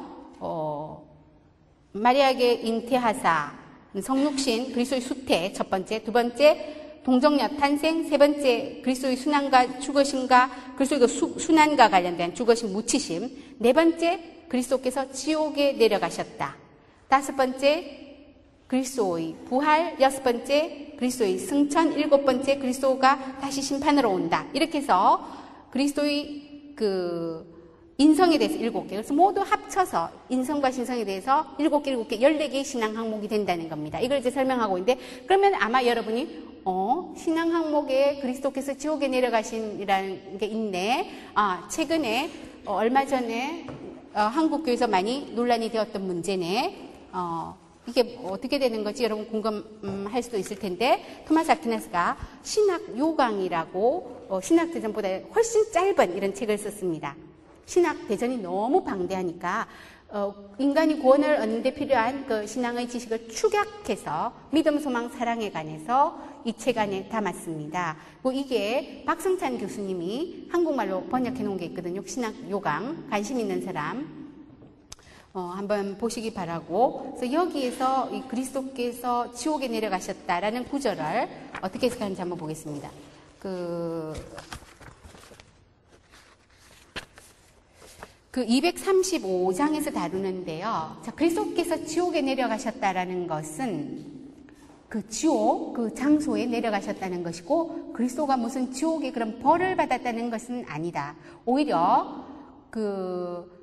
어, 마리아에게 잉태하사. 성육신 그리스도의 수태 첫 번째. 두 번째 동정녀 탄생. 세 번째 그리스도의 순환과 죽으심과 그리스도의 그 수, 순환과 관련된 죽으심 묻히심. 네 번째 그리스도께서 지옥에 내려가셨다. 다섯 번째 그리스도의 부활. 여섯 번째 그리스도의 승천. 일곱 번째 그리스도가 다시 심판으로 온다. 이렇게 해서 그리스도의 그 인성에 대해서 일곱 개. 그래서 모두 합쳐서 인성과 신성에 대해서 일곱 개, 일곱 개, 열네 개의 신앙 항목이 된다는 겁니다. 이걸 이제 설명하고 있는데, 그러면 아마 여러분이, 어, 신앙 항목에 그리스도께서 지옥에 내려가신이라는 게 있네. 아, 최근에, 어, 얼마 전에, 어, 한국교회에서 많이 논란이 되었던 문제네. 어, 이게 어떻게 되는 거지? 여러분 궁금할 수도 있을 텐데, 토마스 아퀴나스가 신학 요강이라고, 어, 신학 대전보다 훨씬 짧은 이런 책을 썼습니다. 신학 대전이 너무 방대하니까 어, 인간이 구원을 얻는 데 필요한 그 신앙의 지식을 축약해서 믿음, 소망, 사랑에 관해서 이 책 안에 담았습니다. 뭐 이게 박성찬 교수님이 한국말로 번역해 놓은 게 있거든요. 신학 요강 관심 있는 사람 어, 한번 보시기 바라고, 그래서 여기에서 이 그리스도께서 지옥에 내려가셨다라는 구절을 어떻게 해석하는지 한번 보겠습니다. 그, 그 235장에서 다루는데요. 자, 그리스도께서 지옥에 내려가셨다라는 것은 그 지옥, 그 장소에 내려가셨다는 것이고, 그리스도가 무슨 지옥에 그런 벌을 받았다는 것은 아니다. 오히려 그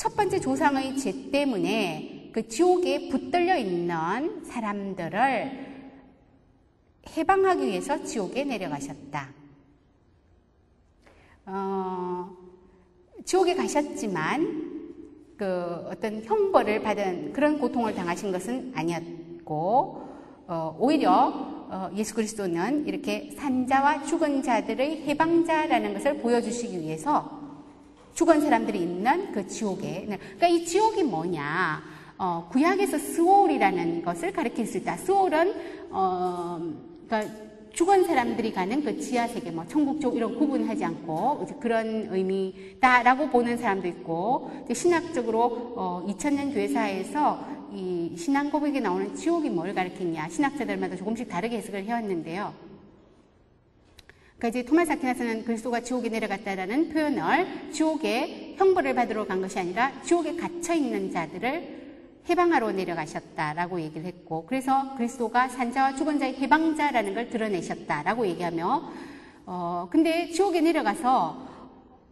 첫 번째 조상의 죄 때문에 그 지옥에 붙들려 있는 사람들을 해방하기 위해서 지옥에 내려가셨다. 어, 지옥에 가셨지만 그 어떤 형벌을 받은 그런 고통을 당하신 것은 아니었고 어, 오히려 어, 예수 그리스도는 이렇게 산자와 죽은 자들의 해방자라는 것을 보여주시기 위해서 죽은 사람들이 있는 그 지옥에 그러니까 이 지옥이 뭐냐 어, 구약에서 스올이라는 것을 가리킬 수 있다. 스올은 어, 그러니까 죽은 사람들이 가는 그 지하 세계, 뭐 천국 쪽 이런 구분하지 않고 그런 의미다라고 보는 사람도 있고 신학적으로 어, 2000년 교회사에서 이 신앙 고백에 나오는 지옥이 뭘 가리키냐 신학자들마다 조금씩 다르게 해석을 해왔는데요. 그러니까 이제 토마스 아퀴나스는 그리스도가 지옥에 내려갔다라는 표현을 지옥에 형벌을 받으러 간 것이 아니라 지옥에 갇혀 있는 자들을 해방하러 내려가셨다라고 얘기를 했고 그래서 그리스도가 산자와 죽은 자의 해방자라는 걸 드러내셨다라고 얘기하며 어 근데 지옥에 내려가서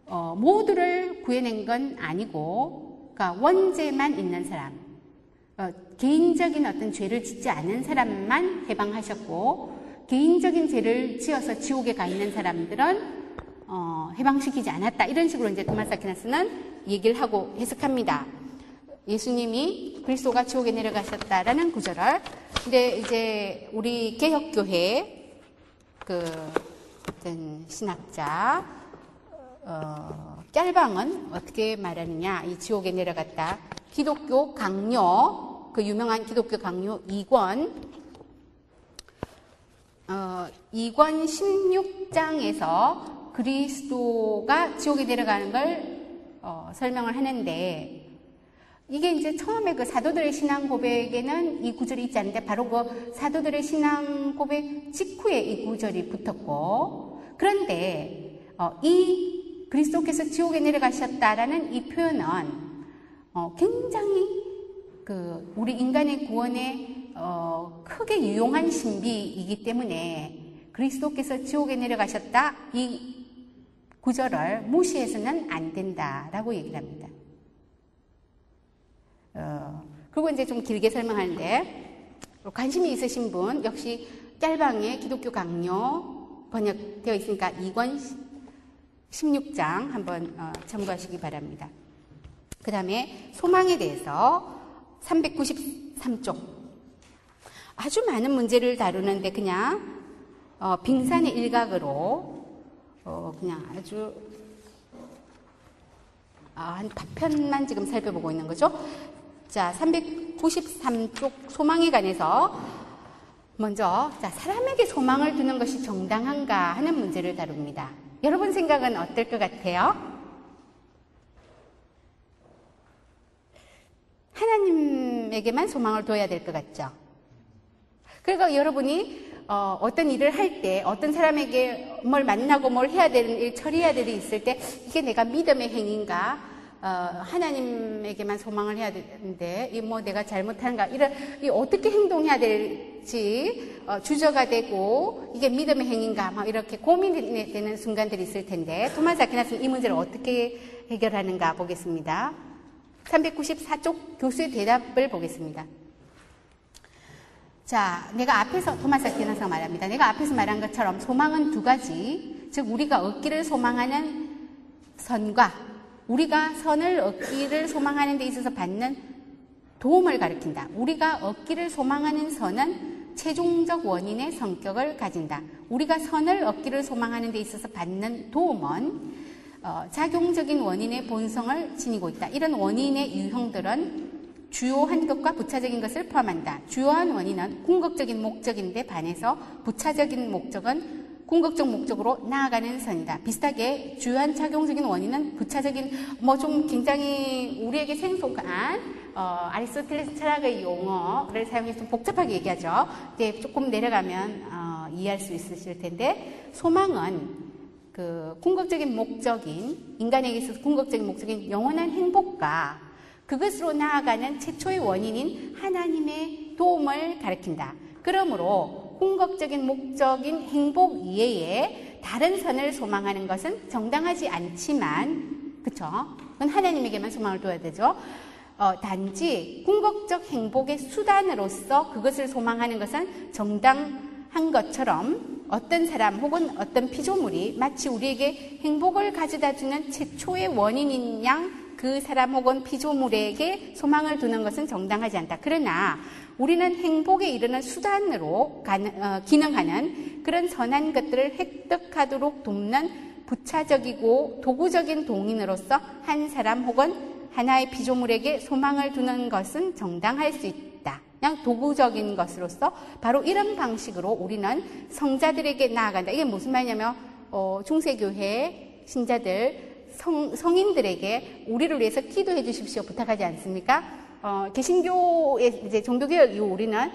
어 모두를 구해낸 건 아니고 그러니까 원죄만 있는 사람 어 개인적인 어떤 죄를 짓지 않은 사람만 해방하셨고 개인적인 죄를 지어서 지옥에 가 있는 사람들은 어, 해방시키지 않았다. 이런 식으로 이제 토마스 아퀴나스는 얘기를 하고 해석합니다. 예수님이 그리스도가 지옥에 내려가셨다라는 구절을. 근데 이제 우리 개혁교회 그 어떤 신학자 어, 짤방은 어떻게 말하느냐? 이 지옥에 내려갔다. 기독교 강요 그 유명한 기독교 강요 2권 어, 2권 16장에서 그리스도가 지옥에 내려가는 걸 어, 설명을 하는데 이게 이제 처음에 그 사도들의 신앙 고백에는 이 구절이 있지 않은데 바로 그 사도들의 신앙 고백 직후에 이 구절이 붙었고 그런데 어, 이 그리스도께서 지옥에 내려가셨다라는 이 표현은 어, 굉장히 그 우리 인간의 구원에 어, 크게 유용한 신비이기 때문에 그리스도께서 지옥에 내려가셨다 이 구절을 무시해서는 안 된다라고 얘기를 합니다. 어, 그리고 이제 좀 길게 설명하는데 관심이 있으신 분 역시 짤방에 기독교 강요 번역되어 있으니까 2권 16장 한번 어, 참고하시기 바랍니다. 그 다음에 소망에 대해서 393쪽 아주 많은 문제를 다루는데 그냥 어, 빙산의 일각으로 어, 그냥 아주 아, 한 답편만 지금 살펴보고 있는 거죠. 자, 393쪽 소망에 관해서 먼저 자, 사람에게 소망을 두는 것이 정당한가 하는 문제를 다룹니다. 여러분 생각은 어떨 것 같아요? 하나님에게만 소망을 둬야 될 것 같죠? 그러니까 여러분이 어, 떤 일을 할 때, 어떤 사람에게 뭘 만나고 뭘 해야 되는 일, 처리해야 되는 일 있을 때, 이게 내가 믿음의 행인가, 어, 하나님에게만 소망을 해야 되는데, 이 뭐 내가 잘못한가, 이런, 이 어떻게 행동해야 될지, 어, 주저가 되고, 이게 믿음의 행인가, 막 이렇게 고민이 되는 순간들이 있을 텐데, 토마스 아퀴나스는 이 문제를 어떻게 해결하는가 보겠습니다. 394쪽 교수의 대답을 보겠습니다. 자, 내가 앞에서 토마스 아퀴나스가 말합니다. 내가 앞에서 말한 것처럼 소망은 두 가지, 즉 우리가 얻기를 소망하는 선과 우리가 선을 얻기를 소망하는 데 있어서 받는 도움을 가리킨다. 우리가 얻기를 소망하는 선은 최종적 원인의 성격을 가진다. 우리가 선을 얻기를 소망하는 데 있어서 받는 도움은 어, 작용적인 원인의 본성을 지니고 있다. 이런 원인의 유형들은 주요한 것과 부차적인 것을 포함한다. 주요한 원인은 궁극적인 목적인데 반해서 부차적인 목적은 궁극적 목적으로 나아가는 선이다. 비슷하게 주요한 작용적인 원인은 부차적인 뭐 좀 굉장히 우리에게 생소한 어, 아리스토텔레스 철학의 용어를 사용해서 좀 복잡하게 얘기하죠. 이제 조금 내려가면 어, 이해할 수 있으실 텐데 소망은 그 궁극적인 목적인 인간에게 있어서 궁극적인 목적인 영원한 행복과 그것으로 나아가는 최초의 원인인 하나님의 도움을 가리킨다. 그러므로 궁극적인 목적인 행복 이외에 다른 선을 소망하는 것은 정당하지 않지만, 그쵸? 그건 하나님에게만 소망을 둬야 되죠. 어, 단지 궁극적 행복의 수단으로서 그것을 소망하는 것은 정당한 것처럼 어떤 사람 혹은 어떤 피조물이 마치 우리에게 행복을 가져다 주는 최초의 원인인 양 그 사람 혹은 피조물에게 소망을 두는 것은 정당하지 않다. 그러나 우리는 행복에 이르는 수단으로 어, 기능하는 그런 선한 것들을 획득하도록 돕는 부차적이고 도구적인 동인으로서 한 사람 혹은 하나의 피조물에게 소망을 두는 것은 정당할 수 있다. 그냥 도구적인 것으로서 바로 이런 방식으로 우리는 성자들에게 나아간다. 이게 무슨 말이냐면 어, 중세교회 신자들 성, 성인들에게 우리를 위해서 기도해 주십시오 부탁하지 않습니까? 어, 개신교의 이제 종교개혁 이후 우리는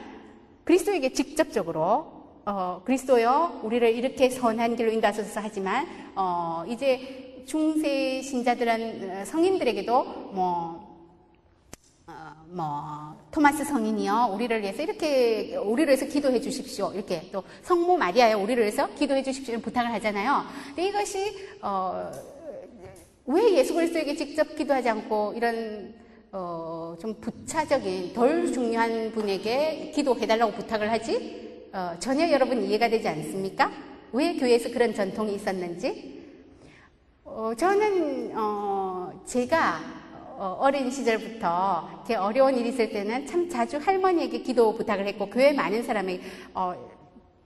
그리스도에게 직접적으로 어, 그리스도여 우리를 이렇게 선한 길로 인도하소서 하지만 어, 이제 중세 신자들은 성인들에게도 뭐, 어, 뭐 토마스 성인이요 우리를 위해서 이렇게 우리를 위해서 기도해 주십시오 이렇게 또 성모 마리아여 우리를 위해서 기도해 주십시오 부탁을 하잖아요. 근데 이것이 어, 왜 예수 그리스도에게 직접 기도하지 않고 이런 어, 좀 부차적인 덜 중요한 분에게 기도해달라고 부탁을 하지? 어, 전혀 여러분 이해가 되지 않습니까? 왜 교회에서 그런 전통이 있었는지? 어, 저는 어, 제가 어, 린 시절부터 이렇게 어려운 일이 있을 때는 참 자주 할머니에게 기도 부탁을 했고 교회 많은 사람에게 어,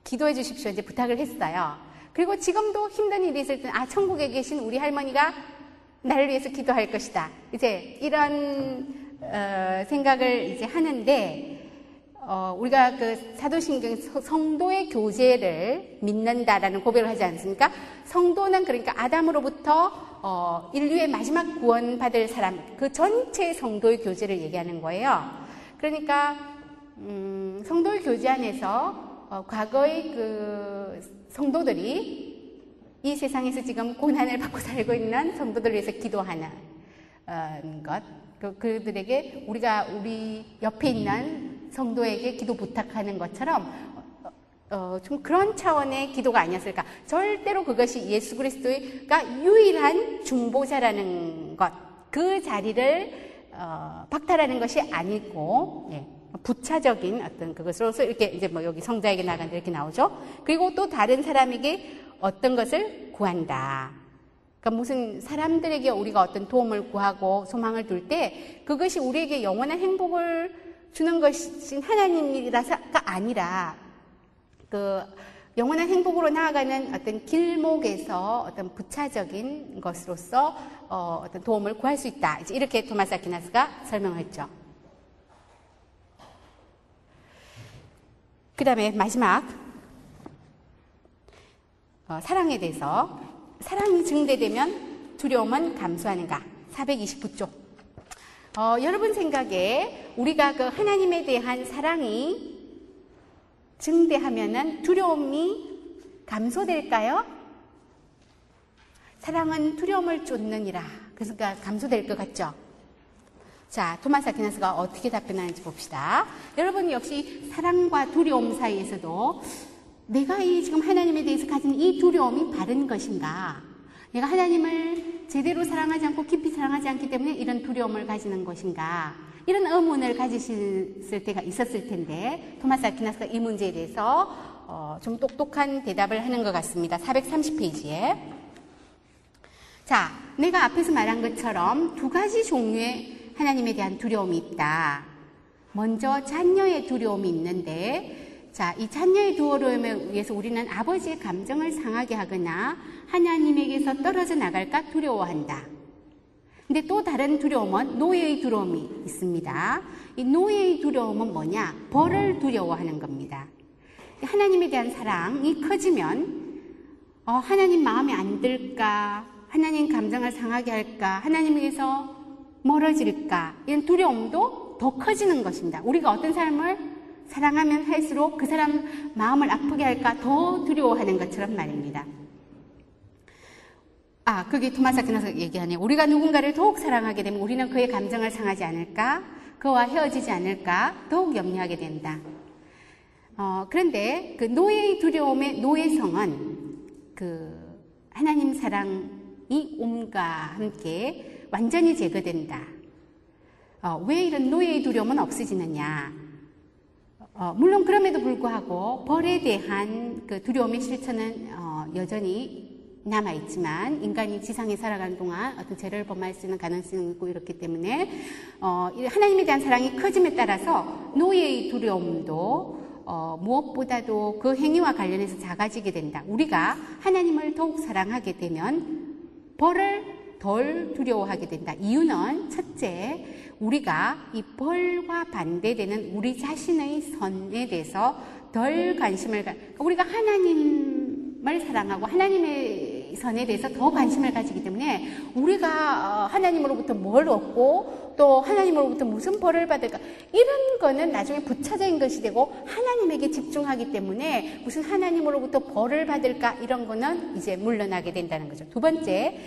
기도해 주십시오 이제 부탁을 했어요. 그리고 지금도 힘든 일이 있을 때는 아 천국에 계신 우리 할머니가 나를 위해서 기도할 것이다. 이제 이런 어, 생각을 이제 하는데 어, 우리가 그 사도신경 성도의 교제를 믿는다라는 고백을 하지 않습니까? 성도는 그러니까 아담으로부터 어, 인류의 마지막 구원받을 사람 그 전체 성도의 교제를 얘기하는 거예요. 그러니까 음, 성도의 교제 안에서 어, 과거의 그 성도들이 이 세상에서 지금 고난을 받고 살고 있는 성도들 위해서 기도하는 어, 것, 그, 그들에게 우리가 우리 옆에 있는 성도에게 기도 부탁하는 것처럼 어, 좀 그런 차원의 기도가 아니었을까. 절대로 그것이 예수 그리스도가 유일한 중보자라는 것, 그 자리를 어, 박탈하는 것이 아니고, 예, 부차적인 어떤 그것으로서 이렇게 이제 뭐 여기 성자에게 나간다 이렇게 나오죠. 그리고 또 다른 사람에게 어떤 것을 구한다. 그러니까 무슨 사람들에게 우리가 어떤 도움을 구하고 소망을 둘 때 그것이 우리에게 영원한 행복을 주는 것이 하나님이라서가 아니라 그 영원한 행복으로 나아가는 어떤 길목에서 어떤 부차적인 것으로서 어, 떤 도움을 구할 수 있다. 이제 이렇게 토마스 아키나스가 설명했죠. 그 다음에 마지막 어, 사랑에 대해서 사랑이 증대되면 두려움은 감소하는가? 429쪽. 어, 여러분 생각에 우리가 그 하나님에 대한 사랑이 증대하면은 두려움이 감소될까요? 사랑은 두려움을 쫓느니라. 그러니까 감소될 것 같죠? 자, 토마스 아퀴나스가 어떻게 답변하는지 봅시다. 여러분 역시 사랑과 두려움 사이에서도 내가 이 지금 하나님에 대해서 가진 이 두려움이 바른 것인가? 내가 하나님을 제대로 사랑하지 않고 깊이 사랑하지 않기 때문에 이런 두려움을 가지는 것인가? 이런 의문을 가지실 때가 있었을 텐데 토마스 아퀴나스가 이 문제에 대해서 어, 좀 똑똑한 대답을 하는 것 같습니다. 430페이지에 자, 내가 앞에서 말한 것처럼 두 가지 종류의 하나님에 대한 두려움이 있다. 먼저 자녀의 두려움이 있는데 자, 이 자녀의 두려움에 의해서 우리는 아버지의 감정을 상하게 하거나 하나님에게서 떨어져 나갈까 두려워한다. 근데 또 다른 두려움은 노예의 두려움이 있습니다. 이 노예의 두려움은 뭐냐? 벌을 두려워하는 겁니다. 하나님에 대한 사랑이 커지면 어, 하나님 마음에 안 들까? 하나님 감정을 상하게 할까? 하나님에게서 멀어질까 이런 두려움도 더 커지는 것입니다. 우리가 어떤 사람을 사랑하면 할수록 그 사람 마음을 아프게 할까 더 두려워하는 것처럼 말입니다. 아, 그게 토마스 아퀴나서 얘기하네. 우리가 누군가를 더욱 사랑하게 되면 우리는 그의 감정을 상하지 않을까? 그와 헤어지지 않을까? 더욱 염려하게 된다. 어, 그런데 그 노예의 두려움의 노예성은 그 하나님 사랑이 옴과 함께 완전히 제거된다. 어, 왜 이런 노예의 두려움은 없어지느냐? 어, 물론 그럼에도 불구하고 벌에 대한 그 두려움의 실천은 어, 여전히 남아 있지만 인간이 지상에 살아가는 동안 어떤 죄를 범할 수 있는 가능성이 있고 이렇기 때문에 어, 하나님에 대한 사랑이 커짐에 따라서 노예의 두려움도 어, 무엇보다도 그 행위와 관련해서 작아지게 된다. 우리가 하나님을 더욱 사랑하게 되면 벌을 덜 두려워하게 된다. 이유는 첫째, 우리가 이 벌과 반대되는 우리 자신의 선에 대해서 덜 관심을 가, 우리가 하나님을 사랑하고 하나님의 선에 대해서 더 관심을 가지기 때문에 우리가 어, 하나님으로부터 뭘 얻고 또 하나님으로부터 무슨 벌을 받을까 이런 거는 나중에 부차적인 것이 되고 하나님에게 집중하기 때문에 무슨 하나님으로부터 벌을 받을까 이런 거는 이제 물러나게 된다는 거죠. 두 번째,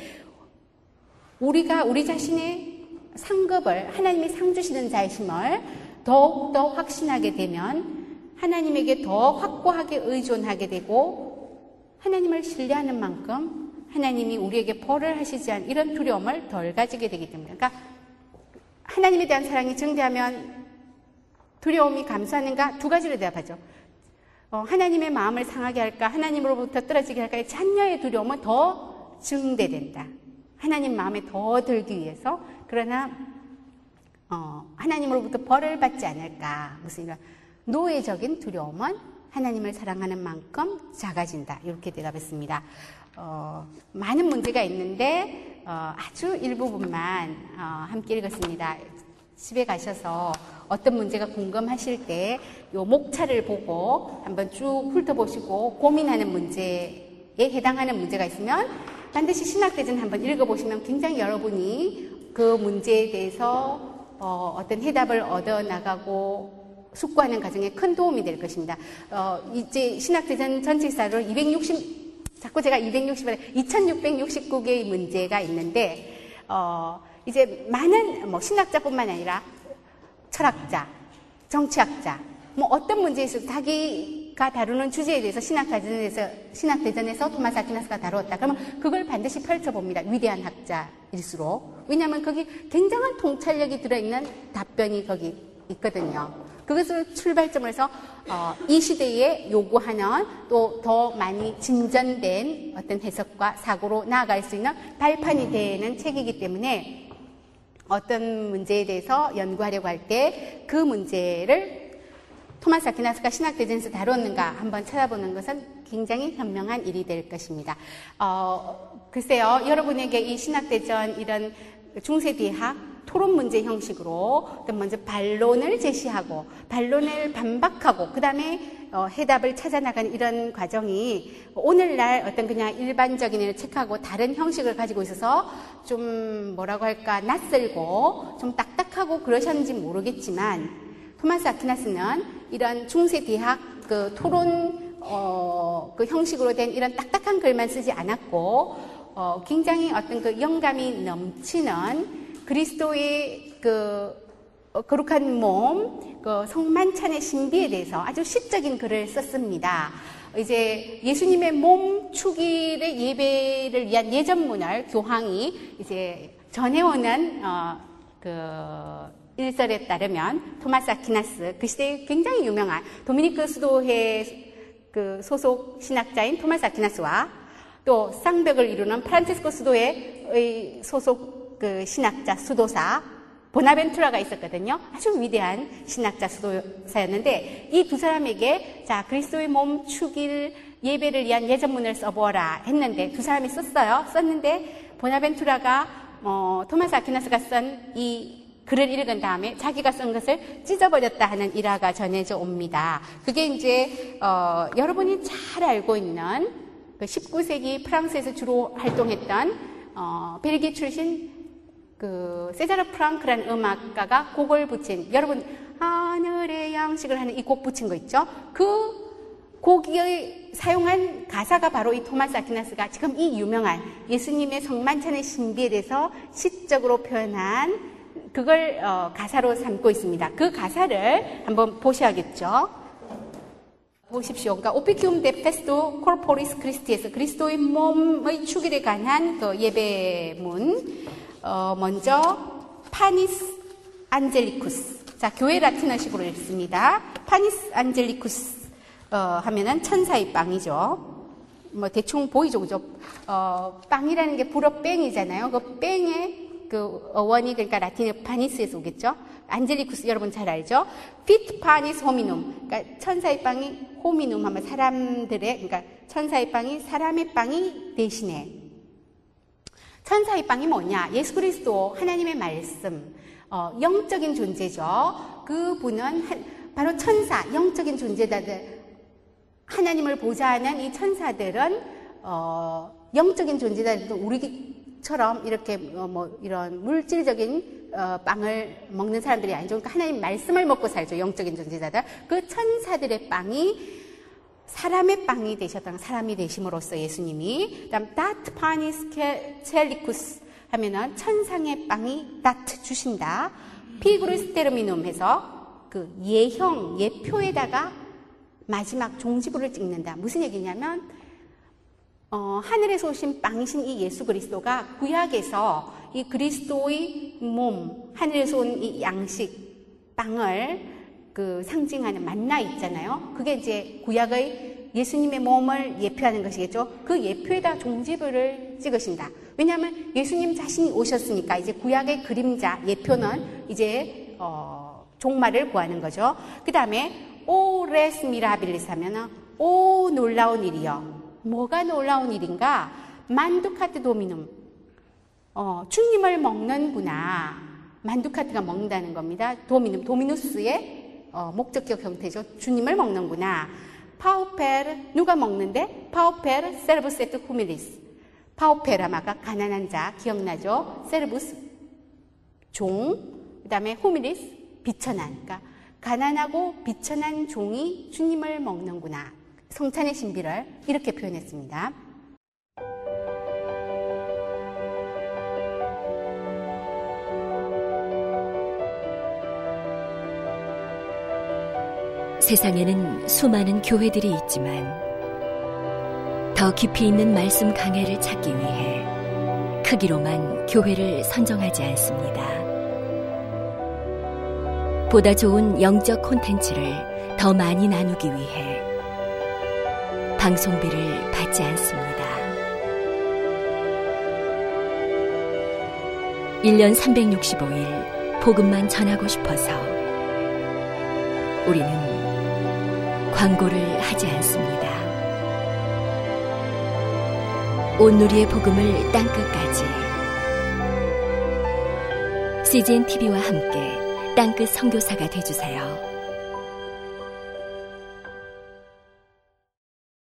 우리가 우리 자신의 상급을 하나님이 상 주시는 자이심을 더욱더 확신하게 되면 하나님에게 더 확고하게 의존하게 되고 하나님을 신뢰하는 만큼 하나님이 우리에게 벌을 하시지 않은 이런 두려움을 덜 가지게 되기 때문에 그러니까 하나님에 대한 사랑이 증대하면 두려움이 감소하는가 두 가지로 대답하죠. 어, 하나님의 마음을 상하게 할까 하나님으로부터 떨어지게 할까 자녀의 두려움은 더 증대된다. 하나님 마음에 더 들기 위해서 그러나 어, 하나님으로부터 벌을 받지 않을까 무슨 이런 노예적인 두려움은 하나님을 사랑하는 만큼 작아진다. 이렇게 대답했습니다. 어, 많은 문제가 있는데 어, 아주 일부분만 어, 함께 읽었습니다. 집에 가셔서 어떤 문제가 궁금하실 때 이 목차를 보고 한번 쭉 훑어보시고 고민하는 문제에 해당하는 문제가 있으면 반드시 신학대전 한번 읽어보시면 굉장히 여러분이 그 문제에 대해서 어, 어떤 해답을 얻어 나가고 숙고하는 과정에 큰 도움이 될 것입니다. 어, 이제 신학대전 전체사를 260, 자꾸 제가 260에 2669개의 문제가 있는데, 어, 이제 많은 뭐 신학자뿐만 아니라 철학자, 정치학자, 뭐 어떤 문제에 있어서 자기 가 다루는 주제에 대해서 신학대전에서, 신학대전에서 토마스 아퀴나스가 다루었다. 그러면 그걸 반드시 펼쳐봅니다. 위대한 학자일수록. 왜냐하면 거기 굉장한 통찰력이 들어있는 답변이 거기 있거든요. 그것을 출발점으로 해서 어, 이 시대에 요구하는 또 더 많이 진전된 어떤 해석과 사고로 나아갈 수 있는 발판이 되는 책이기 때문에 어떤 문제에 대해서 연구하려고 할 때 그 문제를 토마스 아퀴나스가 신학대전에서 다뤘는가 한번 찾아보는 것은 굉장히 현명한 일이 될 것입니다. 어, 글쎄요, 여러분에게 이 신학대전 이런 중세대학 토론 문제 형식으로 먼저 반론을 제시하고 반론을 반박하고 그 다음에 어, 해답을 찾아 나가는 이런 과정이 오늘날 어떤 그냥 일반적인 체크하고 다른 형식을 가지고 있어서 좀 뭐라고 할까 낯설고 좀 딱딱하고 그러셨는지 모르겠지만 토마스 아퀴나스는 이런 중세 대학 그 토론 어, 그 형식으로 된 이런 딱딱한 글만 쓰지 않았고 어, 굉장히 어떤 그 영감이 넘치는 그리스도의 그 어, 거룩한 몸, 그 성만찬의 신비에 대해서 아주 시적인 글을 썼습니다. 이제 예수님의 몸 축일의 예배를 위한 예전문을 교황이 이제 전해오는 어, 그 일설에 따르면 토마스 아퀴나스 그 시대에 굉장히 유명한 도미니크 수도회 그 소속 신학자인 토마스 아퀴나스와 또 쌍벽을 이루는 프란치스코 수도의 소속 그 신학자 수도사 보나벤투라가 있었거든요. 아주 위대한 신학자 수도사였는데 이 두 사람에게 자 그리스도의 몸 축일 예배를 위한 예전문을 써보라 했는데 두 사람이 썼어요. 썼는데 보나벤투라가 어, 토마스 아퀴나스가 쓴이 글을 읽은 다음에 자기가 쓴 것을 찢어버렸다 하는 일화가 전해져 옵니다. 그게 이제 어, 여러분이 잘 알고 있는 그 19세기 프랑스에서 주로 활동했던 어, 벨기 출신 그 세자르 프랑크라는 음악가가 곡을 붙인 여러분 하늘의 양식을 하는 이 곡 붙인 거 있죠? 그 곡이 사용한 가사가 바로 이 토마스 아퀴나스가 지금 이 유명한 예수님의 성만찬의 신비에 대해서 시적으로 표현한 그걸 어, 가사로 삼고 있습니다. 그 가사를 한번 보셔야겠죠. 보십시오. 그러니까 Officium de Festo Corporis Christi에서 그리스도의 몸의 축일에 관한 그 예배문 어, 먼저 Panis angelicus 자 교회 라틴어식으로 읽습니다. Panis angelicus 어, 하면은 천사의 빵이죠. 뭐 대충 보이죠, 그죠? 어, 빵이라는 게 불어 pain이잖아요. 그 pain의 그 어원이 그러니까 라틴어 panis에서 오겠죠. angelicus 여러분 잘 알죠? fit panis hominum. 그러니까 천사의 빵이 hominum 하면 사람들의 그러니까 천사의 빵이 사람의 빵이 되시네 천사의 빵이 뭐냐? 예수 그리스도 하나님의 말씀, 어, 영적인 존재죠. 그분은 바로 천사, 영적인 존재다들 하나님을 보좌하는 이 천사들은 어, 영적인 존재다 우리 처럼 이렇게 어, 뭐 이런 물질적인 어, 빵을 먹는 사람들이 아니죠. 그러니까 하나님 말씀을 먹고 살죠. 영적인 존재자들. 그 천사들의 빵이 사람의 빵이 되셨던 사람이 되심으로써 예수님이 그다음 dat panis caelicus 하면은 천상의 빵이 dat 주신다. figuris terminum 해서 그 예형 예표에다가 마지막 종지부를 찍는다. 무슨 얘기냐면 어, 하늘에서 오신 빵이신 이 예수 그리스도가 구약에서 이 그리스도의 몸, 하늘에서 온 이 양식, 빵을 그 상징하는 만나 있잖아요. 그게 이제 구약의 예수님의 몸을 예표하는 것이겠죠. 그 예표에다 종지부를 찍으신다. 왜냐하면 예수님 자신이 오셨으니까 이제 구약의 그림자, 예표는 이제 어, 종말을 구하는 거죠. 그 다음에 O res mirabilis 하면 오 놀라운 일이요. 뭐가 놀라운 일인가? manducat Dominum. 어, 주님을 먹는구나. manducat가 먹는다는 겁니다. Dominum, Dominus의 어, 목적격 형태죠. 주님을 먹는구나. pauper, 누가 먹는데? pauper, servus et humilis. pauper 하면 가난한 자, 기억나죠? servus, 종, 그 다음에 후밀리스, 비천한. 그러니까 가난하고 비천한 종이 주님을 먹는구나. 성찬의 신비를 이렇게 표현했습니다. 세상에는 수많은 교회들이 있지만 더 깊이 있는 말씀 강해를 찾기 위해 크기로만 교회를 선정하지 않습니다. 보다 좋은 영적 콘텐츠를 더 많이 나누기 위해 방송비를 받지 않습니다. 1년 365일 복음만 전하고 싶어서 우리는 광고를 하지 않습니다. 온누리의 복음을 땅끝까지 CGN TV와 함께 땅끝 성교사가 되주세요